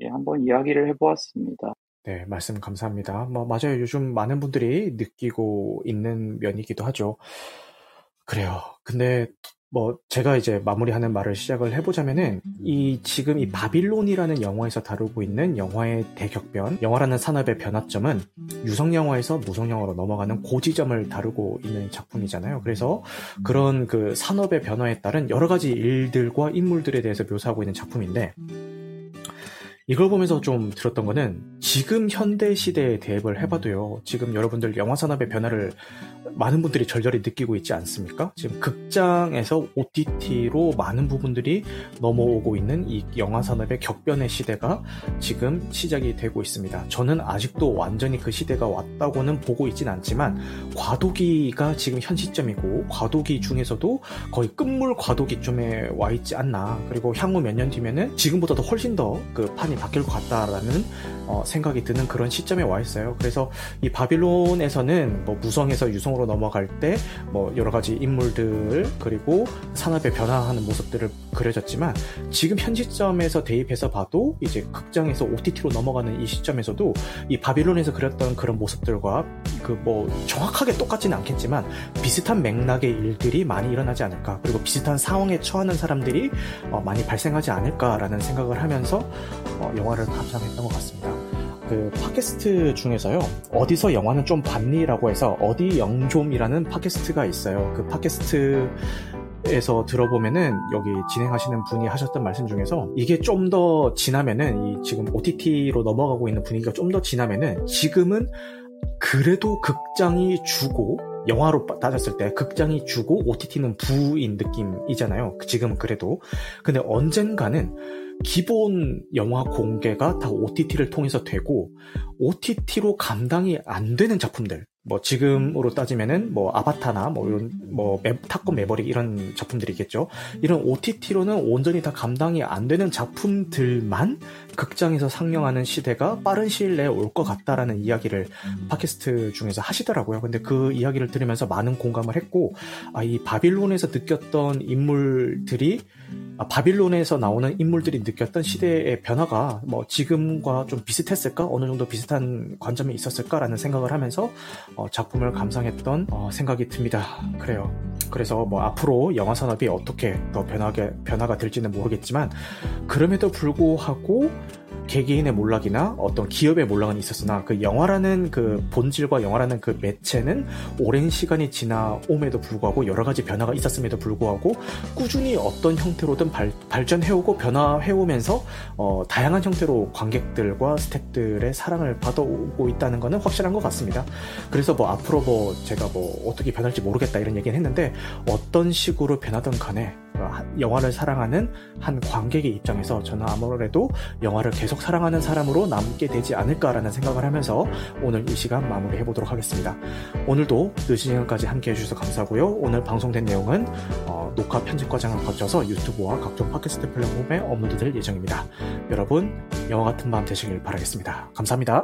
예, 한번 이야기를 해보았습니다. 네, 말씀 감사합니다. 뭐, 맞아요. 요즘 많은 분들이 느끼고 있는 면이기도 하죠. 그래요. 근데 뭐 제가 이제 마무리하는 말을 시작을 해보자면은 이 지금 이 바빌론이라는 영화에서 다루고 있는 영화의 대격변, 영화라는 산업의 변화점은 유성 영화에서 무성 영화로 넘어가는 고지점을 다루고 있는 작품이잖아요. 그래서 그런 그 산업의 변화에 따른 여러 가지 일들과 인물들에 대해서 묘사하고 있는 작품인데 이걸 보면서 좀 들었던 거는 지금 현대 시대에 대입을 해봐도요. 지금 여러분들 영화 산업의 변화를 많은 분들이 절절히 느끼고 있지 않습니까? 지금 극장에서 OTT로 많은 부분들이 넘어오고 있는 이 영화 산업의 격변의 시대가 지금 시작이 되고 있습니다. 저는 아직도 완전히 그 시대가 왔다고는 보고 있진 않지만 과도기가 지금 현 시점이고 과도기 중에서도 거의 끝물 과도기쯤에 와 있지 않나. 그리고 향후 몇 년 뒤면은 지금보다도 훨씬 더 그 판이 바뀔 것 같다라는 어, 생각이 드는 그런 시점에 와 있어요. 그래서 이 바빌론에서는 뭐 무성에서 유성으로 넘어갈 때 뭐 여러 가지 인물들 그리고 산업의 변화하는 모습들을 그려졌지만 지금 현 시점에서 대입해서 봐도 이제 극장에서 OTT로 넘어가는 이 시점에서도 이 바빌론에서 그렸던 그런 모습들과 그 뭐 정확하게 똑같지는 않겠지만 비슷한 맥락의 일들이 많이 일어나지 않을까 그리고 비슷한 상황에 처하는 사람들이 어, 많이 발생하지 않을까라는 생각을 하면서 어, 영화를 감상했던 것 같습니다. 그 팟캐스트 중에서요 어디서 영화는 좀 봤니라고 해서 어디 영좀이라는 팟캐스트가 있어요. 그 팟캐스트 에서 들어보면은 여기 진행하시는 분이 하셨던 말씀 중에서 이게 좀 더 지나면은 이 지금 OTT로 넘어가고 있는 분위기가 좀 더 지나면은 지금은 그래도 극장이 주고 영화로 따졌을 때 극장이 주고 OTT는 부인 느낌이잖아요. 지금 그래도 근데 언젠가는 기본 영화 공개가 다 OTT를 통해서 되고 OTT로 감당이 안 되는 작품들 뭐 지금으로 따지면은 뭐 아바타나 뭐 이런 뭐 탑건 매버릭 이런 작품들이겠죠. 이런 OTT로는 온전히 다 감당이 안 되는 작품들만 극장에서 상영하는 시대가 빠른 시일 내에 올 것 같다라는 이야기를 팟캐스트 중에서 하시더라고요. 근데 그 이야기를 들으면서 많은 공감을 했고 아 이 바빌론에서 느꼈던 인물들이 아, 바빌론에서 나오는 인물들이 느꼈던 시대의 변화가 뭐 지금과 좀 비슷했을까? 어느 정도 비슷한 관점이 있었을까라는 생각을 하면서 어, 작품을 감상했던 어, 생각이 듭니다. 그래요. 그래서 뭐 앞으로 영화 산업이 어떻게 더 변하게 변화가 될지는 모르겠지만 그럼에도 불구하고 개개인의 몰락이나 어떤 기업의 몰락은 있었으나 그 영화라는 그 본질과 영화라는 그 매체는 오랜 시간이 지나옴에도 불구하고 여러 가지 변화가 있었음에도 불구하고 꾸준히 어떤 형태로든 발, 발전해오고 변화해오면서 어, 다양한 형태로 관객들과 스탭들의 사랑을 받아오고 있다는 것은 확실한 것 같습니다. 그래서 뭐 앞으로 뭐 제가 뭐 어떻게 변할지 모르겠다 이런 얘기는 했는데 어떤 식으로 변하든 간에 영화를 사랑하는 한 관객의 입장에서 저는 아무래도 영화를 계속 사랑하는 사람으로 남게 되지 않을까라는 생각을 하면서 오늘 이 시간 마무리해 보도록 하겠습니다. 오늘도 늦은 시간까지 함께 해주셔서 감사하고요. 오늘 방송된 내용은 어, 녹화 편집 과정을 거쳐서 유튜브와 각종 팟캐스트 플랫폼에 업로드될 예정입니다. 여러분 영화 같은 밤 되시길 바라겠습니다. 감사합니다.